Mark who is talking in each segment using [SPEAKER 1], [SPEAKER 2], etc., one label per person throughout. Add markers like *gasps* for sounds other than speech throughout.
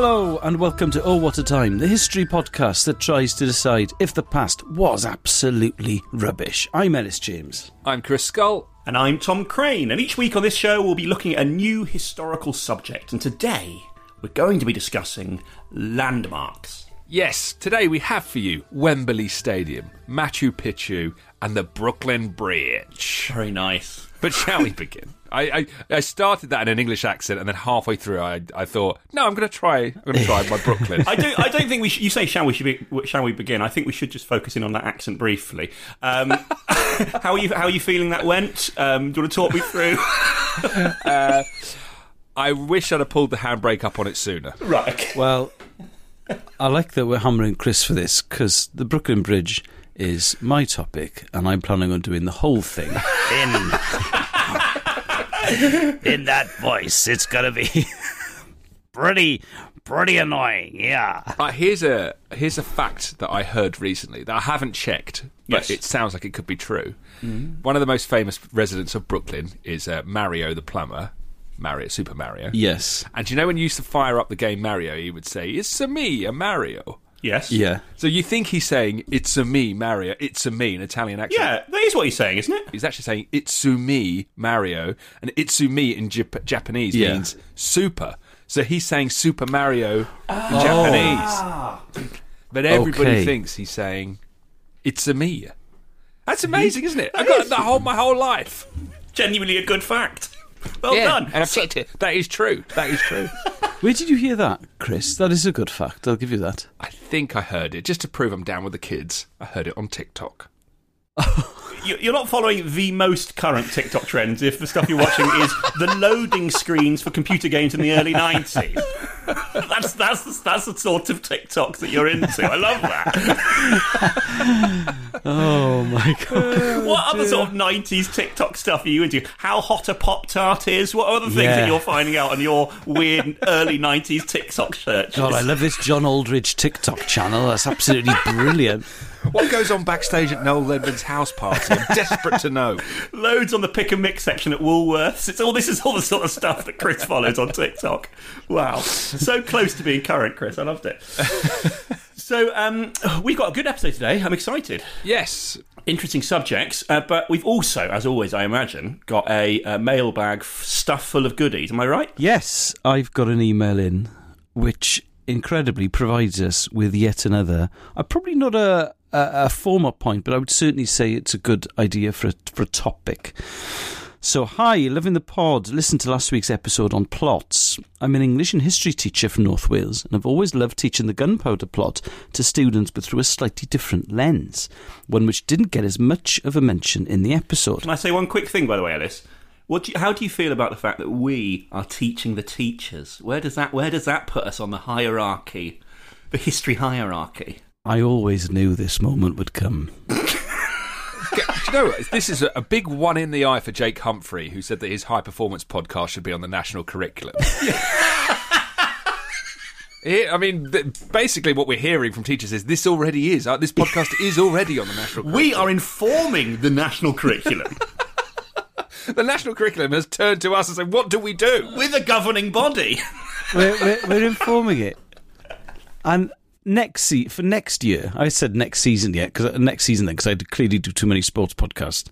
[SPEAKER 1] Hello, and welcome to Oh What a Time, the history podcast that tries to decide if the past was absolutely rubbish. I'm Ellis James.
[SPEAKER 2] I'm Chris Scull.
[SPEAKER 3] And I'm Tom Craine, and each week on this show we'll be looking at a new historical subject. And today we're going to be discussing landmarks.
[SPEAKER 2] Yes, today we have for you Wembley Stadium, Machu Picchu, and the Brooklyn Bridge.
[SPEAKER 3] Very nice.
[SPEAKER 2] But shall we begin? I, I, I started that in an English accent, and then halfway through, I, I thought, no, I'm going to try. I'm going to try my Brooklyn. *laughs*
[SPEAKER 3] I don't. I don't think we. Should, you say, shall we? Should be, shall we begin? I think we should just focus in on that accent briefly. Um, *laughs* how are you? How are you feeling that went? Um, do you want to talk me through? *laughs*
[SPEAKER 2] uh, I wish I'd have pulled the handbrake up on it sooner.
[SPEAKER 3] Right. Okay.
[SPEAKER 1] Well, I like that we're hammering Chris for this because the Brooklyn Bridge is my topic, and I'm planning on doing the whole thing in in that voice. It's gonna be *laughs* pretty pretty annoying. Yeah.
[SPEAKER 2] Uh, here's a here's a fact that I heard recently that I haven't checked, but
[SPEAKER 3] Yes.
[SPEAKER 2] it sounds like it could be true. One of the most famous residents of Brooklyn is uh, Mario the plumber, Mario Super Mario.
[SPEAKER 1] Yes.
[SPEAKER 2] And you know when you used to fire up the game Mario, he would say, "It's a me, a Mario."
[SPEAKER 3] Yes.
[SPEAKER 1] Yeah.
[SPEAKER 2] So you think he's saying "It's a me, Mario"? It's a me in Italian accent.
[SPEAKER 3] Yeah. That is what he's saying, isn't it?
[SPEAKER 2] He's actually saying "Itsumi Mario," and "Itsumi" in Jap- Japanese
[SPEAKER 1] Yeah.
[SPEAKER 2] means super. So he's saying Super Mario in ah. Japanese. But everybody
[SPEAKER 1] Okay.
[SPEAKER 2] thinks he's saying "It's a me." That's amazing, isn't it? I
[SPEAKER 3] That
[SPEAKER 2] got
[SPEAKER 3] is.
[SPEAKER 2] that whole my whole life.
[SPEAKER 3] Genuinely a good fact. *laughs* Well done.
[SPEAKER 2] and I've checked it. That is true. That is true. *laughs*
[SPEAKER 1] Where did you hear that, Chris? That is a good fact. I'll give you that.
[SPEAKER 2] I think I heard it just to prove I'm down with the kids. I heard it on TikTok. *laughs*
[SPEAKER 3] You- You're not following the most current TikTok trends if the stuff you're watching is the loading screens for computer games in the early 90s. That's that's the, that's the sort of TikTok that you're into. I love that.
[SPEAKER 1] Oh my god.
[SPEAKER 3] What other sort of 90s TikTok stuff are you into? How hot a Pop Tart is? What other things
[SPEAKER 1] Yeah.
[SPEAKER 3] that you're finding out on your weird early 90s TikTok search?
[SPEAKER 1] God, I love this John Aldridge TikTok channel. That's absolutely brilliant.
[SPEAKER 2] What goes on backstage at Noel Edmonds' house party? I'm desperate to know.
[SPEAKER 3] Loads on the pick and mix section at Woolworths. It's all this is all the sort of stuff that Chris follows on TikTok. Wow, so close to being current, Chris. I loved it. So um, we've got a good episode today. I'm excited.
[SPEAKER 2] Yes,
[SPEAKER 3] Interesting subjects, uh, but we've also, as always, I imagine, got a, uh mailbag f- stuff full of goodies. Am I right?
[SPEAKER 1] Yes, I've got an email in which incredibly provides us with yet another. Uh, probably not a, a, a former point, but I would certainly say it's a good idea for a, for a topic. So, hi, loving the pod. Listen to last week's episode on plots. I'm an English and history teacher from North Wales, and I've always loved teaching the gunpowder plot to students, but through a slightly different lens, one which didn't get as much of a mention in the episode.
[SPEAKER 3] Can I say one quick thing, by the way, Alice? What do you, how do you feel about the fact that we are teaching the teachers? Where does that Where does that put us on the hierarchy, the history hierarchy?
[SPEAKER 1] I always knew this moment would come.
[SPEAKER 2] Do you know what? This is a, a big one in the eye for Jake Humphrey, who said that his high performance podcast should be on the national curriculum. *laughs* Here- I mean, basically, what we're hearing from teachers is this already is. Uh, this podcast is already on the national curriculum.
[SPEAKER 3] We are informing the national curriculum. *laughs*
[SPEAKER 2] The national curriculum has turned to us and said, What do we do?
[SPEAKER 3] We're the governing body.
[SPEAKER 1] we're, we're, we're informing it. And next se- for next year, I said next season yet because next season then because I clearly do too many sports podcasts.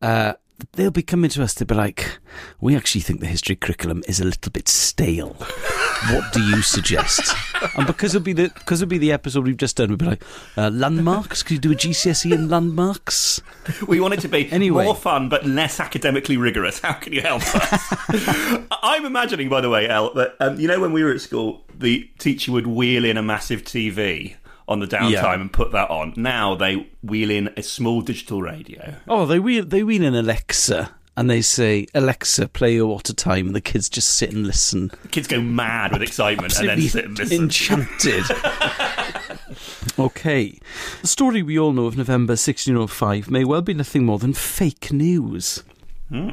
[SPEAKER 1] Uh, they'll be coming to us to be like, we actually think the history curriculum is a little bit stale. What do you suggest? *laughs* and because it'll be the because it'll be the episode we've just done, we'll be like uh, landmarks. Could you do a GCSE in landmarks?
[SPEAKER 3] We want it to be
[SPEAKER 1] Anyway.
[SPEAKER 3] more fun but less academically rigorous. How can you help us? *laughs* I'm imagining, by the way, El, that um, you know when we were at school, the teacher would wheel in a massive TV on the downtime
[SPEAKER 1] Yeah.
[SPEAKER 3] and put that on. Now they wheel in a small digital radio.
[SPEAKER 1] Oh, they wheel they wheel in Alexa. And they say, Alexa, play a water time, and the kids just sit and listen.
[SPEAKER 3] The kids go mad with excitement and then sit and listen.
[SPEAKER 1] enchanted. *laughs* okay. The story we all know of November 1605 may well be nothing more than fake news. Hmm.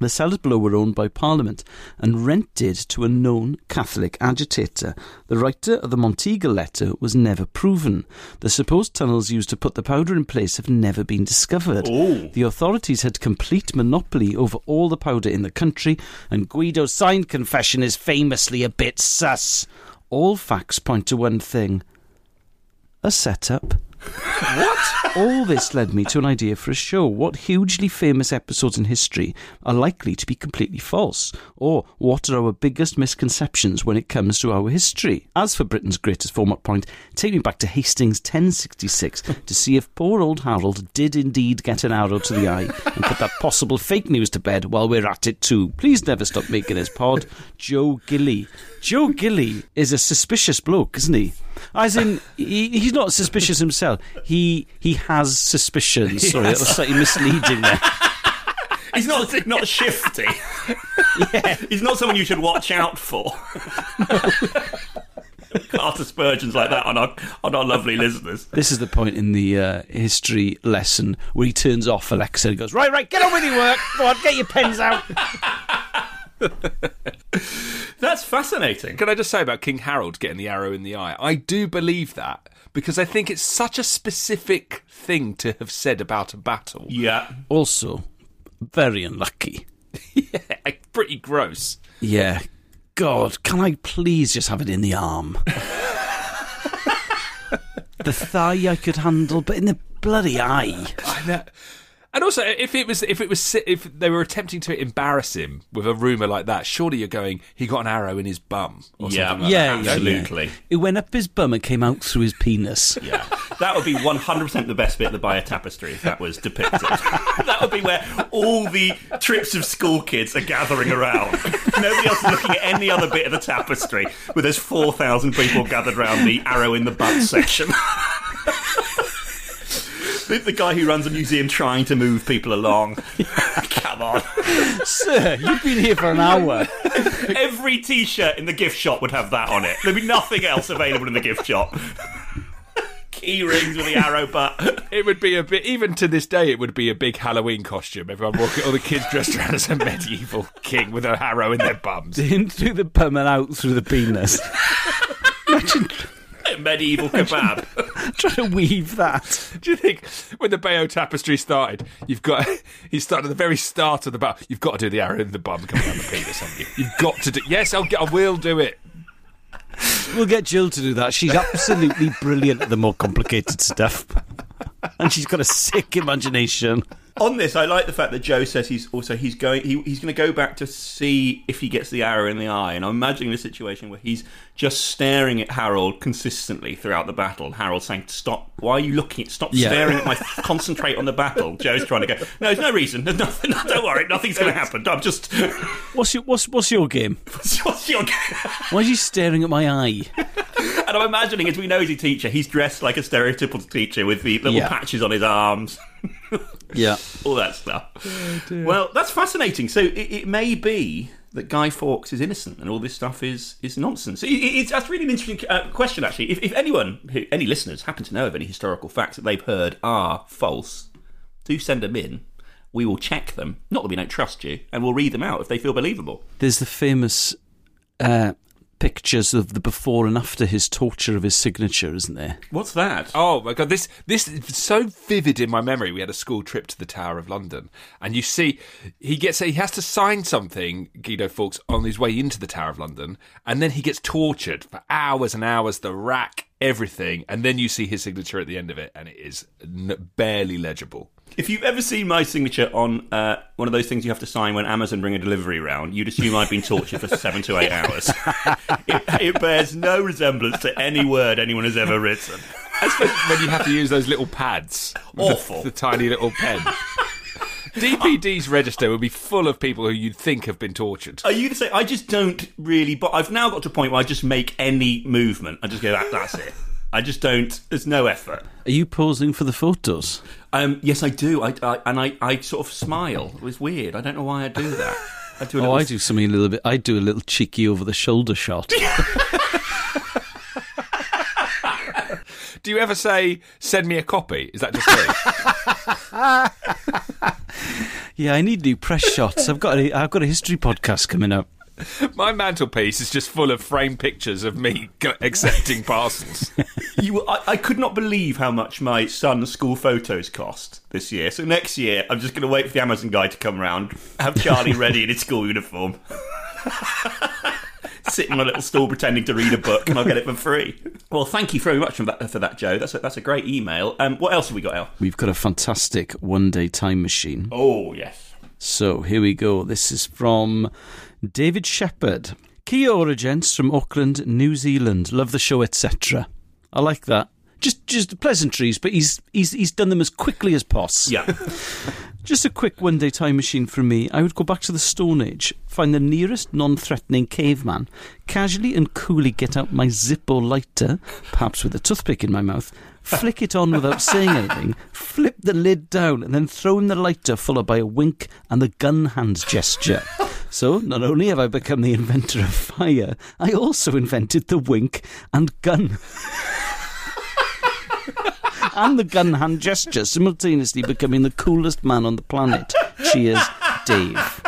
[SPEAKER 1] The below were owned by Parliament and rented to a known Catholic agitator. The writer of the Monteagle letter was never proven. The supposed tunnels used to put the powder in place have never been discovered.
[SPEAKER 3] Ooh.
[SPEAKER 1] The authorities had complete monopoly over all the powder in the country, and Guido's signed confession is famously a bit sus. All facts point to one thing a setup. What? All this led me to an idea for a show. What hugely famous episodes in history are likely to be completely false? Or what are our biggest misconceptions when it comes to our history? As for Britain's greatest format point, take me back to Hastings 1066 to see if poor old Harold did indeed get an arrow to the eye and put that possible fake news to bed while we're at it too. Please never stop making this pod. Joe Gilly. Joe Gilly is a suspicious bloke, isn't he? As in, he, he's not suspicious himself. He he has suspicions. Sorry, that was slightly misleading there. *laughs*
[SPEAKER 3] He's not not shifty.
[SPEAKER 1] Yeah.
[SPEAKER 3] He's not someone you should watch out for. *laughs* Cast aspersions like that on our on our lovely listeners.
[SPEAKER 1] This is the point in the uh, history lesson where he turns off Alexa and goes, Right, right, get on with your work. Go on, get your pens out. *laughs* *laughs*
[SPEAKER 3] That's fascinating.
[SPEAKER 2] Can I just say about King Harold getting the arrow in the eye? I do believe that because I think it's such a specific thing to have said about a battle.
[SPEAKER 3] Yeah.
[SPEAKER 1] Also, very unlucky. *laughs*
[SPEAKER 2] yeah, pretty gross.
[SPEAKER 1] Yeah. God, can I please just have it in the arm? *laughs* the thigh I could handle, but in the bloody eye.
[SPEAKER 2] I know. And also, if it was, if it was, if they were attempting to embarrass him with a rumor like that, surely you're going, he got an arrow in his bum, or
[SPEAKER 3] Yeah.
[SPEAKER 2] like
[SPEAKER 1] yeah,
[SPEAKER 2] that.
[SPEAKER 3] absolutely.
[SPEAKER 1] yeah. It went up his bum and came out through his penis. *laughs*
[SPEAKER 3] Yeah, that would be 100% the best bit of the Bayeux tapestry if that was depicted. *laughs* that would be where all the trips of school kids are gathering around. Nobody else is looking at any other bit of the tapestry, where there's 4,000 people gathered around the arrow in the butt section. *laughs* the, the guy who runs a museum trying to move people along. *laughs* Come on.
[SPEAKER 1] Sir, you've been here for an hour. *laughs*
[SPEAKER 3] Every t shirt in the gift shop would have that on it. There'd be nothing else available in the gift shop. *laughs* Key rings with the arrow butt.
[SPEAKER 2] It would be a bit, even to this day, it would be a big Halloween costume. Everyone walking, all the kids dressed around as a medieval king with a arrow in their bums.
[SPEAKER 1] In through the bum and out through the penis. Imagine *laughs*
[SPEAKER 3] Medieval kebab. *laughs*
[SPEAKER 1] trying to weave that.
[SPEAKER 2] Do you think when the Bayeux tapestry started, you've got *laughs* he started at the very start of the battle. You've got to do the arrow in the bum coming down the penis, haven't you? You've got to do. Yes, I'll get. I will do it.
[SPEAKER 1] We'll get Jill to do that. She's absolutely brilliant at the more complicated stuff. And she's got a sick imagination.
[SPEAKER 3] On this, I like the fact that Joe says he's also he's going he, he's going to go back to see if he gets the arrow in the eye, and I'm imagining a situation where he's just staring at Harold consistently throughout the battle. Harold saying, "Stop! Why are you looking? at Stop
[SPEAKER 1] Yeah.
[SPEAKER 3] staring at my *laughs* concentrate on the battle." Joe's trying to go. No, there's no reason. There's nothing. *laughs* Don't worry, nothing's going to happen. I'm just. *laughs*
[SPEAKER 1] What's your what's what's your game?
[SPEAKER 3] What's your? game?
[SPEAKER 1] Why are you staring at my eye?
[SPEAKER 3] And I'm imagining, as we know, he's a teacher. He's dressed like a stereotypical teacher with the little
[SPEAKER 1] Yeah.
[SPEAKER 3] patches on his arms.
[SPEAKER 1] Yeah. *laughs*
[SPEAKER 3] all that stuff. well, that's fascinating. So it, it may be that Guy Fawkes is innocent and all this stuff is is nonsense. It, it- it's, that's really an interesting uh, question, actually. If, if anyone, who, any listeners, happen to know of any historical facts that they've heard are false, do send them in. We will check them. Not that we don't trust you, and we'll read them out if they feel believable.
[SPEAKER 1] There's the famous uh, pictures of the before and after his torture of his signature, isn't there?
[SPEAKER 3] What's that?
[SPEAKER 2] Oh my god, this this is so vivid in my memory. We had a school trip to the Tower of London, and you see he gets he has to sign something, Guido Fawkes, on his way into the Tower of London, and then he gets tortured for hours and hours, the rack, everything, and then you see his signature at the end of it, and it is barely legible.
[SPEAKER 3] If you've ever seen my signature on uh, one of those things you have to sign when Amazon bring a delivery round, you'd assume I'd been tortured for seven to eight hours. *laughs* it, it bears no resemblance to any word anyone has ever written.
[SPEAKER 2] Especially when you have to use those little pads, with the-
[SPEAKER 3] Awful.
[SPEAKER 2] the, tiny little pen. DPD's register would be full of people who you'd think have been tortured.
[SPEAKER 3] Are you to say I just don't really? But I've now got to a point where I just make any movement. I just go, that, that's it. I just don't. There's no effort.
[SPEAKER 1] Are you posing for the photos?
[SPEAKER 3] Um, yes, I do. I, I and I, I sort of smile. It was weird. I don't know why I do that. I do. A *laughs*
[SPEAKER 1] Oh, I do something a little bit. I do a little cheeky over the shoulder shot. *laughs*
[SPEAKER 2] Do you ever say, send me a copy? Is that just me? *laughs*
[SPEAKER 1] yeah, I need new press shots. I've got a, I've got a history podcast coming up. *laughs*
[SPEAKER 2] My mantelpiece is just full of framed pictures of me g- accepting parcels. *laughs*
[SPEAKER 3] You, I, I could not believe how much my son's school photos cost this year. So next year, I'm just going to wait for the Amazon guy to come round, have Charlie ready in his school uniform. *laughs* sitting on a little stool pretending to read a book, and I'll get it for free. Well, thank you very much for that, for that Joe. That's a, that's a great email. Um, what else have we got, Al?
[SPEAKER 1] We've got a fantastic one day time machine.
[SPEAKER 3] Oh, yes.
[SPEAKER 1] So here we go. This is from David Shepherd. Kia ora, gents from Auckland, New Zealand. Love the show, etc. I like that. Just just pleasantries, but he's he's he's done them as quickly as possible.
[SPEAKER 3] Yeah. *laughs*
[SPEAKER 1] Just a quick one day time machine from me. I would go back to the Stone Age, find the nearest non threatening caveman, casually and coolly get out my Zippo lighter, perhaps with a toothpick in my mouth, flick it on without saying anything, flip the lid down, and then throw in the lighter, followed by a wink and the gun hand gesture. So, not only have I become the inventor of fire, I also invented the wink and gun. and the gun hand gesture, simultaneously becoming the coolest man on the planet. Cheers, Dave.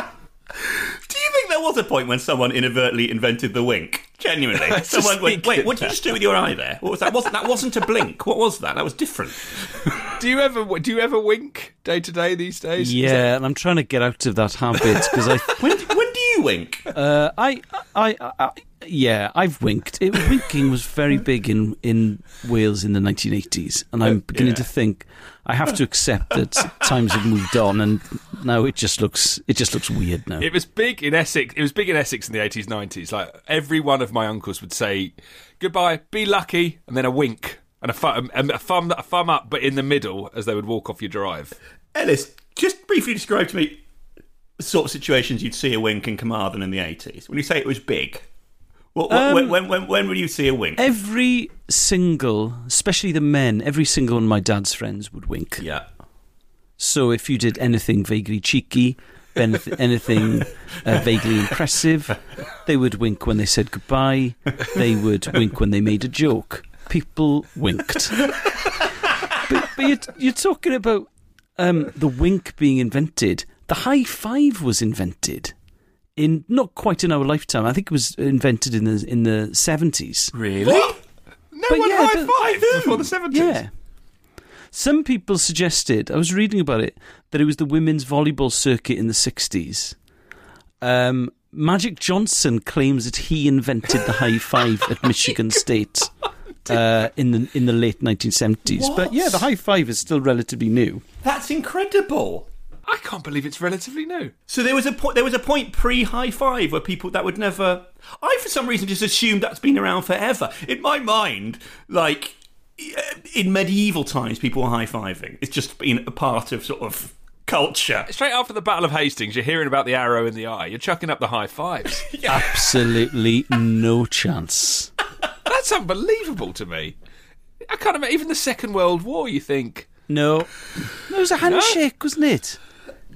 [SPEAKER 3] Do you think there was a point when someone inadvertently invented the wink? Genuinely, *laughs* someone went, "Wait, what did you just do with your eye there? What was that? Wasn't that wasn't a blink? What was that? That was different." *laughs*
[SPEAKER 2] Do you ever do you ever wink day to day these days?
[SPEAKER 1] Yeah, and I'm trying to get out of that habit because I, *laughs*
[SPEAKER 3] When when do you wink?
[SPEAKER 1] uh, I, I, I, I, yeah, I've winked. It, winking was very *laughs* big in in Wales in the 1980s, and I'm oh, beginning
[SPEAKER 3] yeah.
[SPEAKER 1] to think I have to accept that times have moved on, and now it just looks it just looks weird now.
[SPEAKER 2] It was big in Essex. It was big in Essex in the eighties, nineties. Like every one of my uncles would say, "Goodbye, be lucky," and then a wink and a, thumb, a thumb, a thumb up, but in the middle as they would walk off your drive.
[SPEAKER 3] Ellis, just briefly describe to me the sort of situations you'd see a wink in Carmarthen in the eighties. When you say it was big, what, what,
[SPEAKER 1] Um,
[SPEAKER 3] when, when when when would you see a wink?
[SPEAKER 1] Every single, especially the men, every single one of my dad's friends would wink.
[SPEAKER 3] yeah.
[SPEAKER 1] So if you did anything vaguely cheeky, anyth- *laughs* anything uh, vaguely impressive, they would wink when they said goodbye. They would wink when they made a joke. People winked. but but you're, you're talking about um, the wink being invented. The high five was invented in not quite in our lifetime. I think it was invented in the in the seventies.
[SPEAKER 3] Really?
[SPEAKER 2] No
[SPEAKER 1] But
[SPEAKER 2] one
[SPEAKER 1] yeah,
[SPEAKER 2] high
[SPEAKER 1] but-
[SPEAKER 2] five before the seventies.
[SPEAKER 1] Yeah. Some people suggested, I was reading about it, that it was the women's volleyball circuit in the 60s. Um, Magic Johnson claims that he invented the high five at *laughs* Michigan State uh, in the in the late 1970s. But yeah, the high five is still relatively new.
[SPEAKER 3] That's incredible.
[SPEAKER 2] I can't believe it's relatively new.
[SPEAKER 3] So there was a point. There was a point pre high five where people that would never. I for some reason just assumed that's been around forever. In my mind, like eh, in medieval times, people were high fiving. It's just been a part of sort of culture.
[SPEAKER 2] Straight after the Battle of Hastings, you're hearing about the arrow in the eye. You're chucking up the high fives. *laughs*
[SPEAKER 1] Absolutely no chance.
[SPEAKER 2] That's unbelievable to me. I can't imagine. Even the Second World War, you think.
[SPEAKER 1] No. It was a handshake, wasn't it?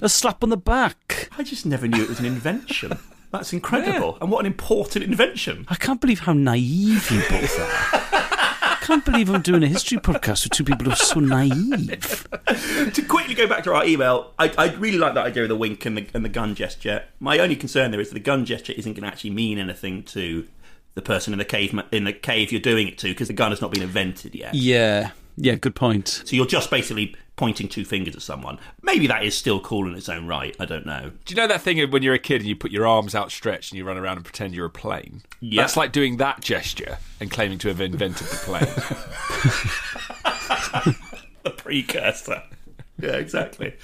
[SPEAKER 1] A slap on the back.
[SPEAKER 3] I just never knew it was an invention. *laughs* That's incredible, and what an important invention.
[SPEAKER 1] I can't believe how naive you both are. I *laughs* can't believe I'm doing a history podcast with two people who are so naive. *laughs*
[SPEAKER 3] to quickly go back to our email, I, I really like that idea of the wink and the, and the gun gesture. My only concern there is that the gun gesture isn't going to actually mean anything to the person in the cave in the cave you're doing it to because the gun has not been invented yet.
[SPEAKER 1] Yeah, yeah, good point.
[SPEAKER 3] So you're just basically pointing two fingers at someone. Maybe that is still cool in its own right. I don't know.
[SPEAKER 2] Do you know that thing of when you're a kid and you put your arms outstretched and you run around and pretend you're a plane?
[SPEAKER 3] Yeah.
[SPEAKER 2] That's like doing that gesture and claiming to have invented the plane. *laughs* *laughs*
[SPEAKER 3] The precursor. Yeah, exactly.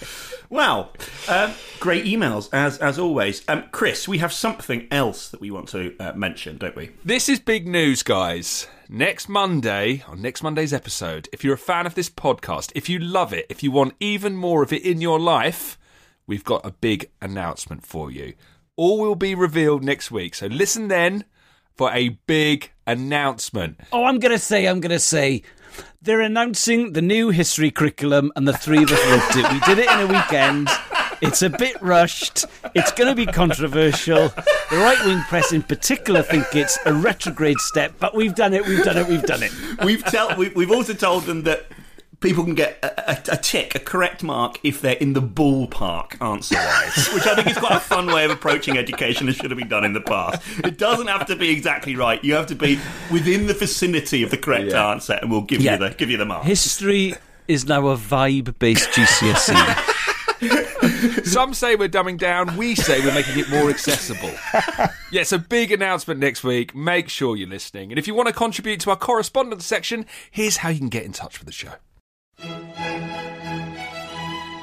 [SPEAKER 3] Wow, um, great emails as as always. Um, Chris, we have something else that we want to uh, mention, don't we?
[SPEAKER 2] This is big news, guys. Next Monday, on next Monday's episode, if you're a fan of this podcast, if you love it, if you want even more of it in your life, we've got a big announcement for you. All will be revealed next week, so listen then for a big announcement.
[SPEAKER 1] Oh, I'm going to say, I'm going to say, they're announcing the new history curriculum, and the three of us wrote it. We did it in a weekend. It's a bit rushed. It's going to be controversial. The right wing press, in particular, think it's a retrograde step, but we've done it. We've done it. We've done it.
[SPEAKER 3] We've tell we, we've also told them that people can get a, a, a tick, a correct mark, if they're in the ballpark answer wise, which I think is quite a fun way of approaching education and should have been done in the past. It doesn't have to be exactly right. You have to be within the vicinity of the correct
[SPEAKER 2] Yeah.
[SPEAKER 3] answer, and we'll give
[SPEAKER 1] Yeah.
[SPEAKER 3] you the give you the mark.
[SPEAKER 1] History is now a vibe based GCSE. *laughs*
[SPEAKER 2] Some say we're dumbing down. We say we're making it more accessible. *laughs* Yes, a big announcement next week. Make sure you're listening. And if you want to contribute to our correspondence section, here's how you can get in touch with the show.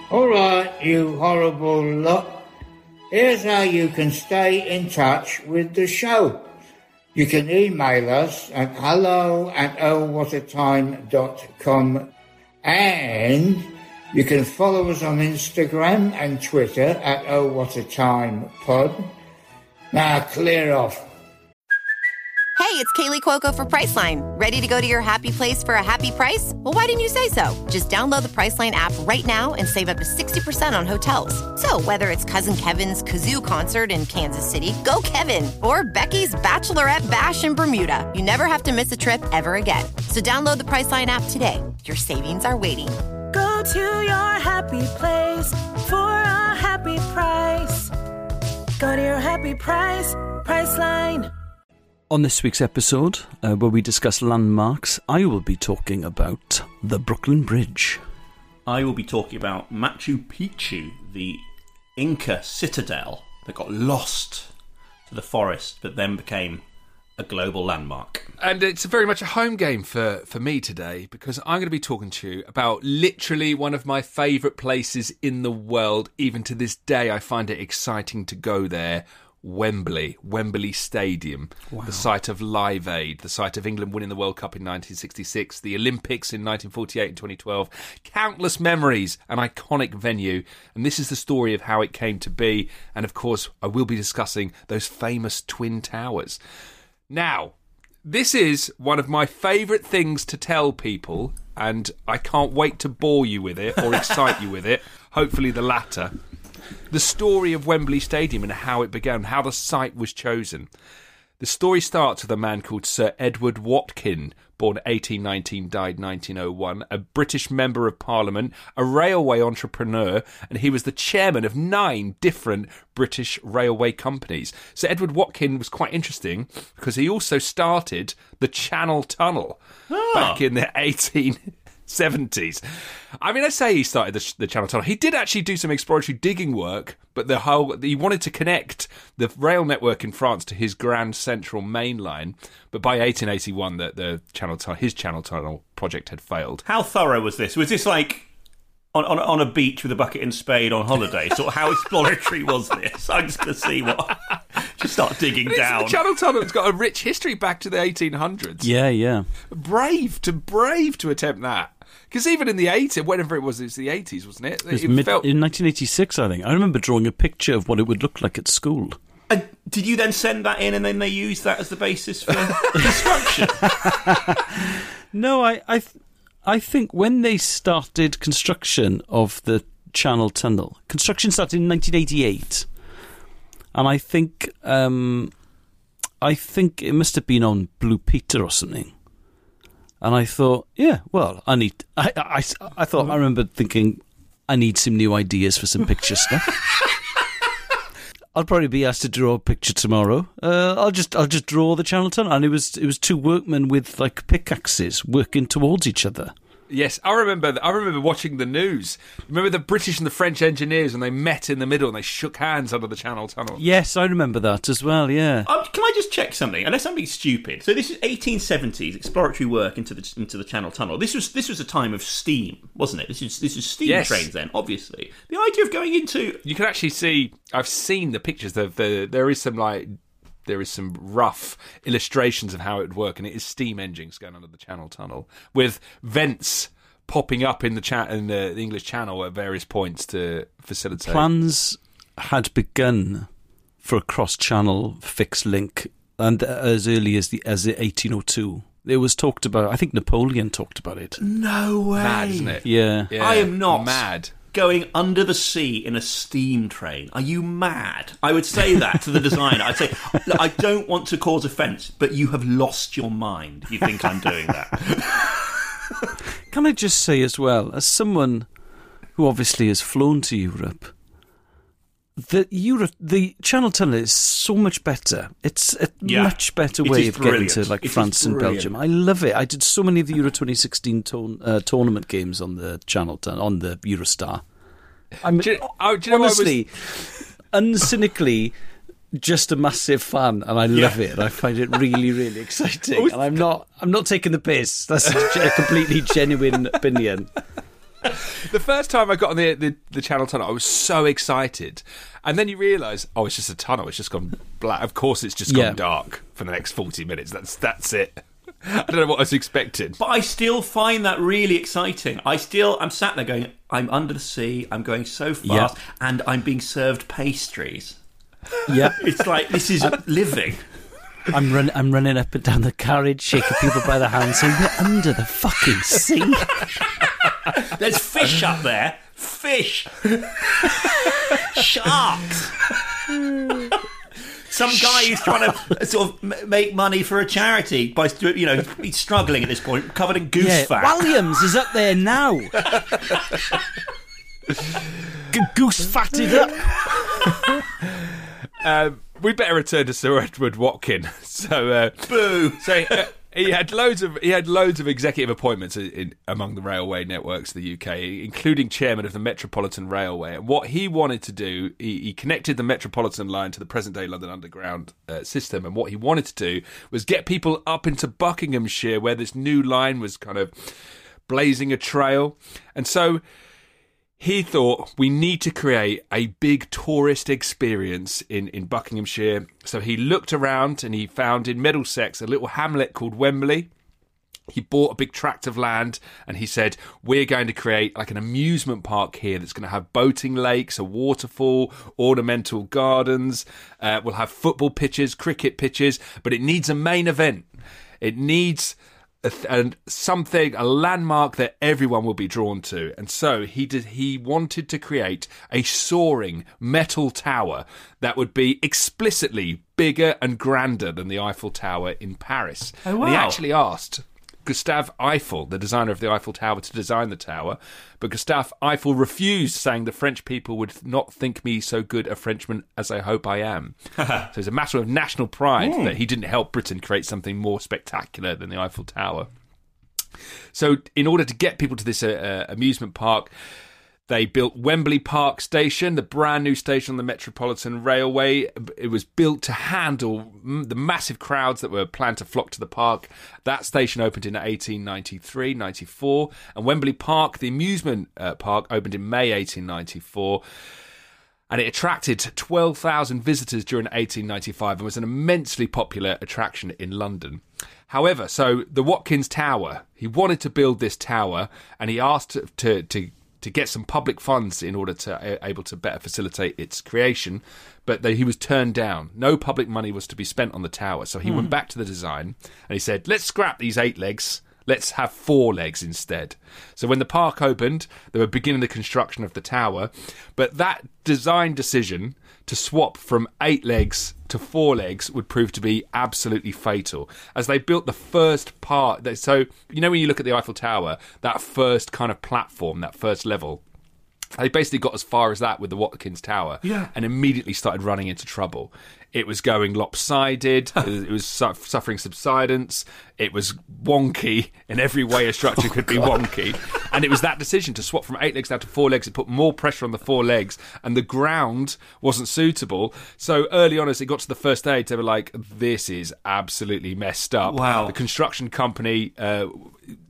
[SPEAKER 4] All right, you horrible lot. Here's how you can stay in touch with the show. You can email us at hello at ohwhatatime.com and you can follow us on Instagram and Twitter at Oh What a Time Pod. Now clear off.
[SPEAKER 5] Hey, it's Kaley Cuoco for Priceline. Ready to go to your happy place for a happy price? Well, why didn't you say so? Just download the Priceline app right now and save up to 60% on hotels. So, whether it's Cousin Kevin's Kazoo concert in Kansas City, go Kevin, or Becky's Bachelorette Bash in Bermuda, you never have to miss a trip ever again. So, download the Priceline app today. Your savings are waiting.
[SPEAKER 6] Go to your happy place for a happy price. Go to your happy price, Priceline.
[SPEAKER 1] On this week's episode, uh, where we discuss landmarks, I will be talking about the Brooklyn Bridge.
[SPEAKER 3] I will be talking about Machu Picchu, the Inca citadel that got lost to the forest but then became a global landmark.
[SPEAKER 2] And it's very much a home game for, for me today because I'm going to be talking to you about literally one of my favourite places in the world. Even to this day, I find it exciting to go there. Wembley, Wembley Stadium, the site of Live Aid, the site of England winning the World Cup in 1966, the Olympics in 1948 and 2012. Countless memories, an iconic venue. And this is the story of how it came to be. And of course, I will be discussing those famous Twin Towers. Now, this is one of my favourite things to tell people, and I can't wait to bore you with it or excite you with it. *laughs* Hopefully, the latter. The story of Wembley Stadium and how it began, how the site was chosen. The story starts with a man called Sir Edward Watkin, born 1819, died 1901, a British Member of Parliament, a railway entrepreneur, and he was the chairman of nine different British railway companies. So Edward Watkin was quite interesting because he also started the Channel Tunnel ah. back in the 18. 70s. I mean, I say he started the, the Channel Tunnel. He did actually do some exploratory digging work, but the whole he wanted to connect the rail network in France to his Grand Central main line. But by 1881, the, the Channel Tunnel, his Channel Tunnel project had failed.
[SPEAKER 3] How thorough was this? Was this like on, on, on a beach with a bucket and spade on holiday? So how *laughs* exploratory was this? I'm just going to see what. *laughs* Just start digging down.
[SPEAKER 2] The Channel Tunnel's got a rich history back to the 1800s.
[SPEAKER 1] Yeah, yeah.
[SPEAKER 2] Brave to brave to attempt that. Because even in the 80s, whenever it was, it was the 80s, wasn't it?
[SPEAKER 1] It was mid,
[SPEAKER 2] felt
[SPEAKER 1] in 1986, I think. I remember drawing a picture of what it would look like at school.
[SPEAKER 3] And did you then send that in and then they used that as the basis for *laughs* construction? *laughs*
[SPEAKER 1] No, I, I, th- I think when they started construction of the Channel Tunnel, construction started in 1988, and I think, um, I think it must have been on Blue Peter or something. And I thought, yeah, well, I need. I, I, I thought I remember thinking, I need some new ideas for some picture stuff. *laughs* I'll probably be asked to draw a picture tomorrow. Uh, I'll just I'll just draw the Channel Tunnel, and it was it was two workmen with like pickaxes working towards each other.
[SPEAKER 2] Yes, I remember. I remember watching the news. Remember the British and the French engineers when they met in the middle and they shook hands under the Channel Tunnel.
[SPEAKER 1] Yes, I remember that as well. Yeah,
[SPEAKER 3] Um, can I just check something? Unless I'm being stupid. So this is 1870s exploratory work into the into the Channel Tunnel. This was this was a time of steam, wasn't it? This is this is steam
[SPEAKER 2] Yes.
[SPEAKER 3] trains then, obviously. The idea of going into
[SPEAKER 2] You can actually see. I've seen the pictures. Of the there is some like there is some rough illustrations of how it would work, and it is steam engines going under the Channel Tunnel with vents popping up in the chat in the, the English Channel at various points to facilitate.
[SPEAKER 1] plans had begun for a cross-channel fixed link, and as early as the as 1802, it was talked about. I think Napoleon talked about it.
[SPEAKER 3] no way.
[SPEAKER 2] Mad, isn't it?
[SPEAKER 1] Yeah,
[SPEAKER 2] Yeah,
[SPEAKER 3] I am not
[SPEAKER 2] mad.
[SPEAKER 3] Going under the sea in a steam train. Are you mad? I would say that to the designer. I'd say, I don't want to cause offence, but you have lost your mind. You think I'm doing that?
[SPEAKER 1] Can I just say as well, as someone who obviously has flown to Europe, that Europe, the Channel Tunnel is so much better. It's a
[SPEAKER 3] Yeah.
[SPEAKER 1] much better way of getting to like
[SPEAKER 3] It
[SPEAKER 1] France and. Belgium. I love it. I did so many of the Euro 2016 tourn uh, tournament games on the Channel Tunnel on the Eurostar. I'm
[SPEAKER 2] Do you- oh, do you know was-
[SPEAKER 1] honestly, uncynically, just a massive fan, and I love it. I find it really, really exciting. *laughs* And I'm not, I'm not taking the piss. That's *laughs* a completely genuine opinion. *laughs*
[SPEAKER 2] The first time I got on the, the the Channel Tunnel, I was so excited, and then you realise, oh, it's just a tunnel. It's just gone black. Of course, it's just
[SPEAKER 1] Yeah.
[SPEAKER 2] gone dark for the next forty minutes. That's that's it. *laughs* I don't know what I was expecting.
[SPEAKER 3] But I still find that really exciting. I still, I'm sat there going, I'm under the sea, I'm going so fast,
[SPEAKER 1] Yeah.
[SPEAKER 3] and I'm being served pastries. *laughs*
[SPEAKER 1] Yeah,
[SPEAKER 3] It's like, this is living.
[SPEAKER 1] I'm running, I'm running up and down the carriage, shaking people by the hand, saying, "We're under the fucking sea."
[SPEAKER 3] There's fish up there. Fish. Sharks. Some guy who's trying to sort of make money for a charity by, you know, he's struggling at this point, covered in goose
[SPEAKER 1] Yeah,
[SPEAKER 3] fat.
[SPEAKER 1] Walliams is up there now. G- Goose fatted up.
[SPEAKER 2] Um, we better return to Sir Edward Watkin. *laughs* So, uh,
[SPEAKER 3] Boo.
[SPEAKER 2] so uh, he had loads of he had loads of executive appointments in, in, among the railway networks of the UK, including chairman of the Metropolitan Railway. And what he wanted to do, he, he connected the Metropolitan line to the present day London Underground uh, system. And what he wanted to do was get people up into Buckinghamshire, where this new line was kind of blazing a trail. And so he thought we need to create a big tourist experience in, in Buckinghamshire. So he looked around and he found in Middlesex a little hamlet called Wembley. He bought a big tract of land and he said, We're going to create like an amusement park here that's going to have boating lakes, a waterfall, ornamental gardens. Uh, we'll have football pitches, cricket pitches, but it needs a main event. It needs and something a landmark that everyone will be drawn to. And so he did he wanted to create a soaring metal tower that would be explicitly bigger and grander than the Eiffel Tower in Paris.
[SPEAKER 3] Oh,
[SPEAKER 2] and he actually asked Gustave Eiffel, the designer of the Eiffel Tower, to design the tower, but Gustave Eiffel refused, saying the French people would not think me so good a Frenchman as I hope I am. *laughs* so it's a matter of national pride that he didn't help Britain create something more spectacular than the Eiffel Tower. So, in order to get people to this uh, uh, amusement park, they built Wembley Park Station, the brand new station on the Metropolitan Railway. It was built to handle the massive crowds that were planned to flock to the park. That station opened in 1893 94, and Wembley Park, the amusement uh, park, opened in May 1894 and it attracted 12,000 visitors during 1895 and was an immensely popular attraction in London. However, so the Watkins Tower, he wanted to build this tower and he asked to, to, to, to get some public funds in order to uh, able to better facilitate its creation, but they, he was turned down. No public money was to be spent on the tower, so he went back to the design and he said, "Let's scrap these eight legs." Let's have four legs instead. So when the park opened, they were beginning the construction of the tower, but that design decision to swap from eight legs to four legs would prove to be absolutely fatal as they built the first part. they- So, you know, when you look at the Eiffel Tower, that first kind of platform, that first level, they basically got as far as that with the Watkins Tower
[SPEAKER 3] Yeah.
[SPEAKER 2] and immediately started running into trouble. It was going lopsided, *laughs* it was- su- suffering subsidence, it was wonky in every way a structure *laughs* could be wonky. And it was that decision to swap from eight legs down to four legs, it put more pressure on the four legs, and the ground wasn't suitable. So early on, as it got to the first stage, they were like, this is absolutely messed up.
[SPEAKER 3] Wow.
[SPEAKER 2] The construction company uh,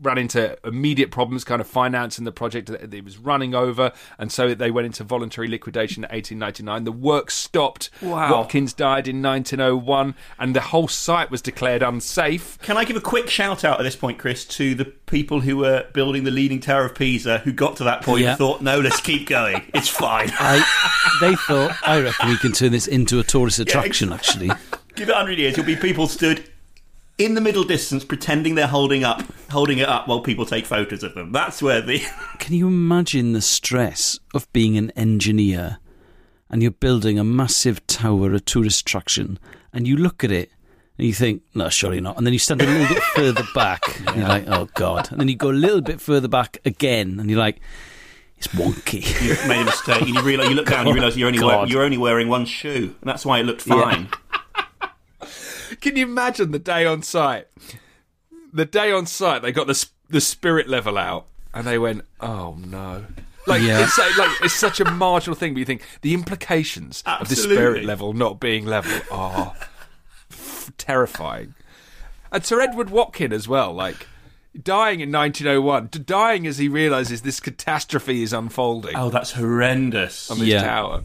[SPEAKER 2] ran into immediate problems, kind of financing the project. That it was running over, and so they went into voluntary liquidation in 1899. The work stopped.
[SPEAKER 3] Wow.
[SPEAKER 2] Watkins died in 1901, and the whole site was declared unsafe.
[SPEAKER 3] Can I give a quick shout out at this point, Chris, to the people who were building the Leaning Tower of Pisa who got to that point
[SPEAKER 1] Yeah.
[SPEAKER 3] and thought, no, let's keep going. It's fine.
[SPEAKER 1] I, *laughs* they thought, I reckon we can turn this into a tourist attraction, actually. *laughs*
[SPEAKER 3] Give it 100 years, you'll be people stood in the middle distance pretending they're holding up, holding it up while people take photos of them. That's where the. *laughs*
[SPEAKER 1] Can you imagine the stress of being an engineer and you're building a massive tower, a tourist attraction, and you look at it and you think, no, surely not. And then you stand a little bit *laughs* further back and you're like, oh, God. And then you go a little bit further back again and you're like, it's wonky. *laughs*
[SPEAKER 3] You made a mistake, and you realize you look down, and you realise you're only wear, you're only wearing one shoe, and that's why it looked
[SPEAKER 1] Yeah.
[SPEAKER 2] Can you imagine the day on site? The day on site, they got the the spirit level out, and they went, "Oh no." Like,
[SPEAKER 1] Yeah.
[SPEAKER 2] it's, like, it's such a marginal thing, but you think the implications of the spirit level not being level are f- terrifying. And Sir Edward Watkin as well, like dying in 1901, d- dying as he realizes this catastrophe is unfolding
[SPEAKER 3] Oh, that's horrendous.
[SPEAKER 2] on this
[SPEAKER 1] Yeah.
[SPEAKER 2] tower.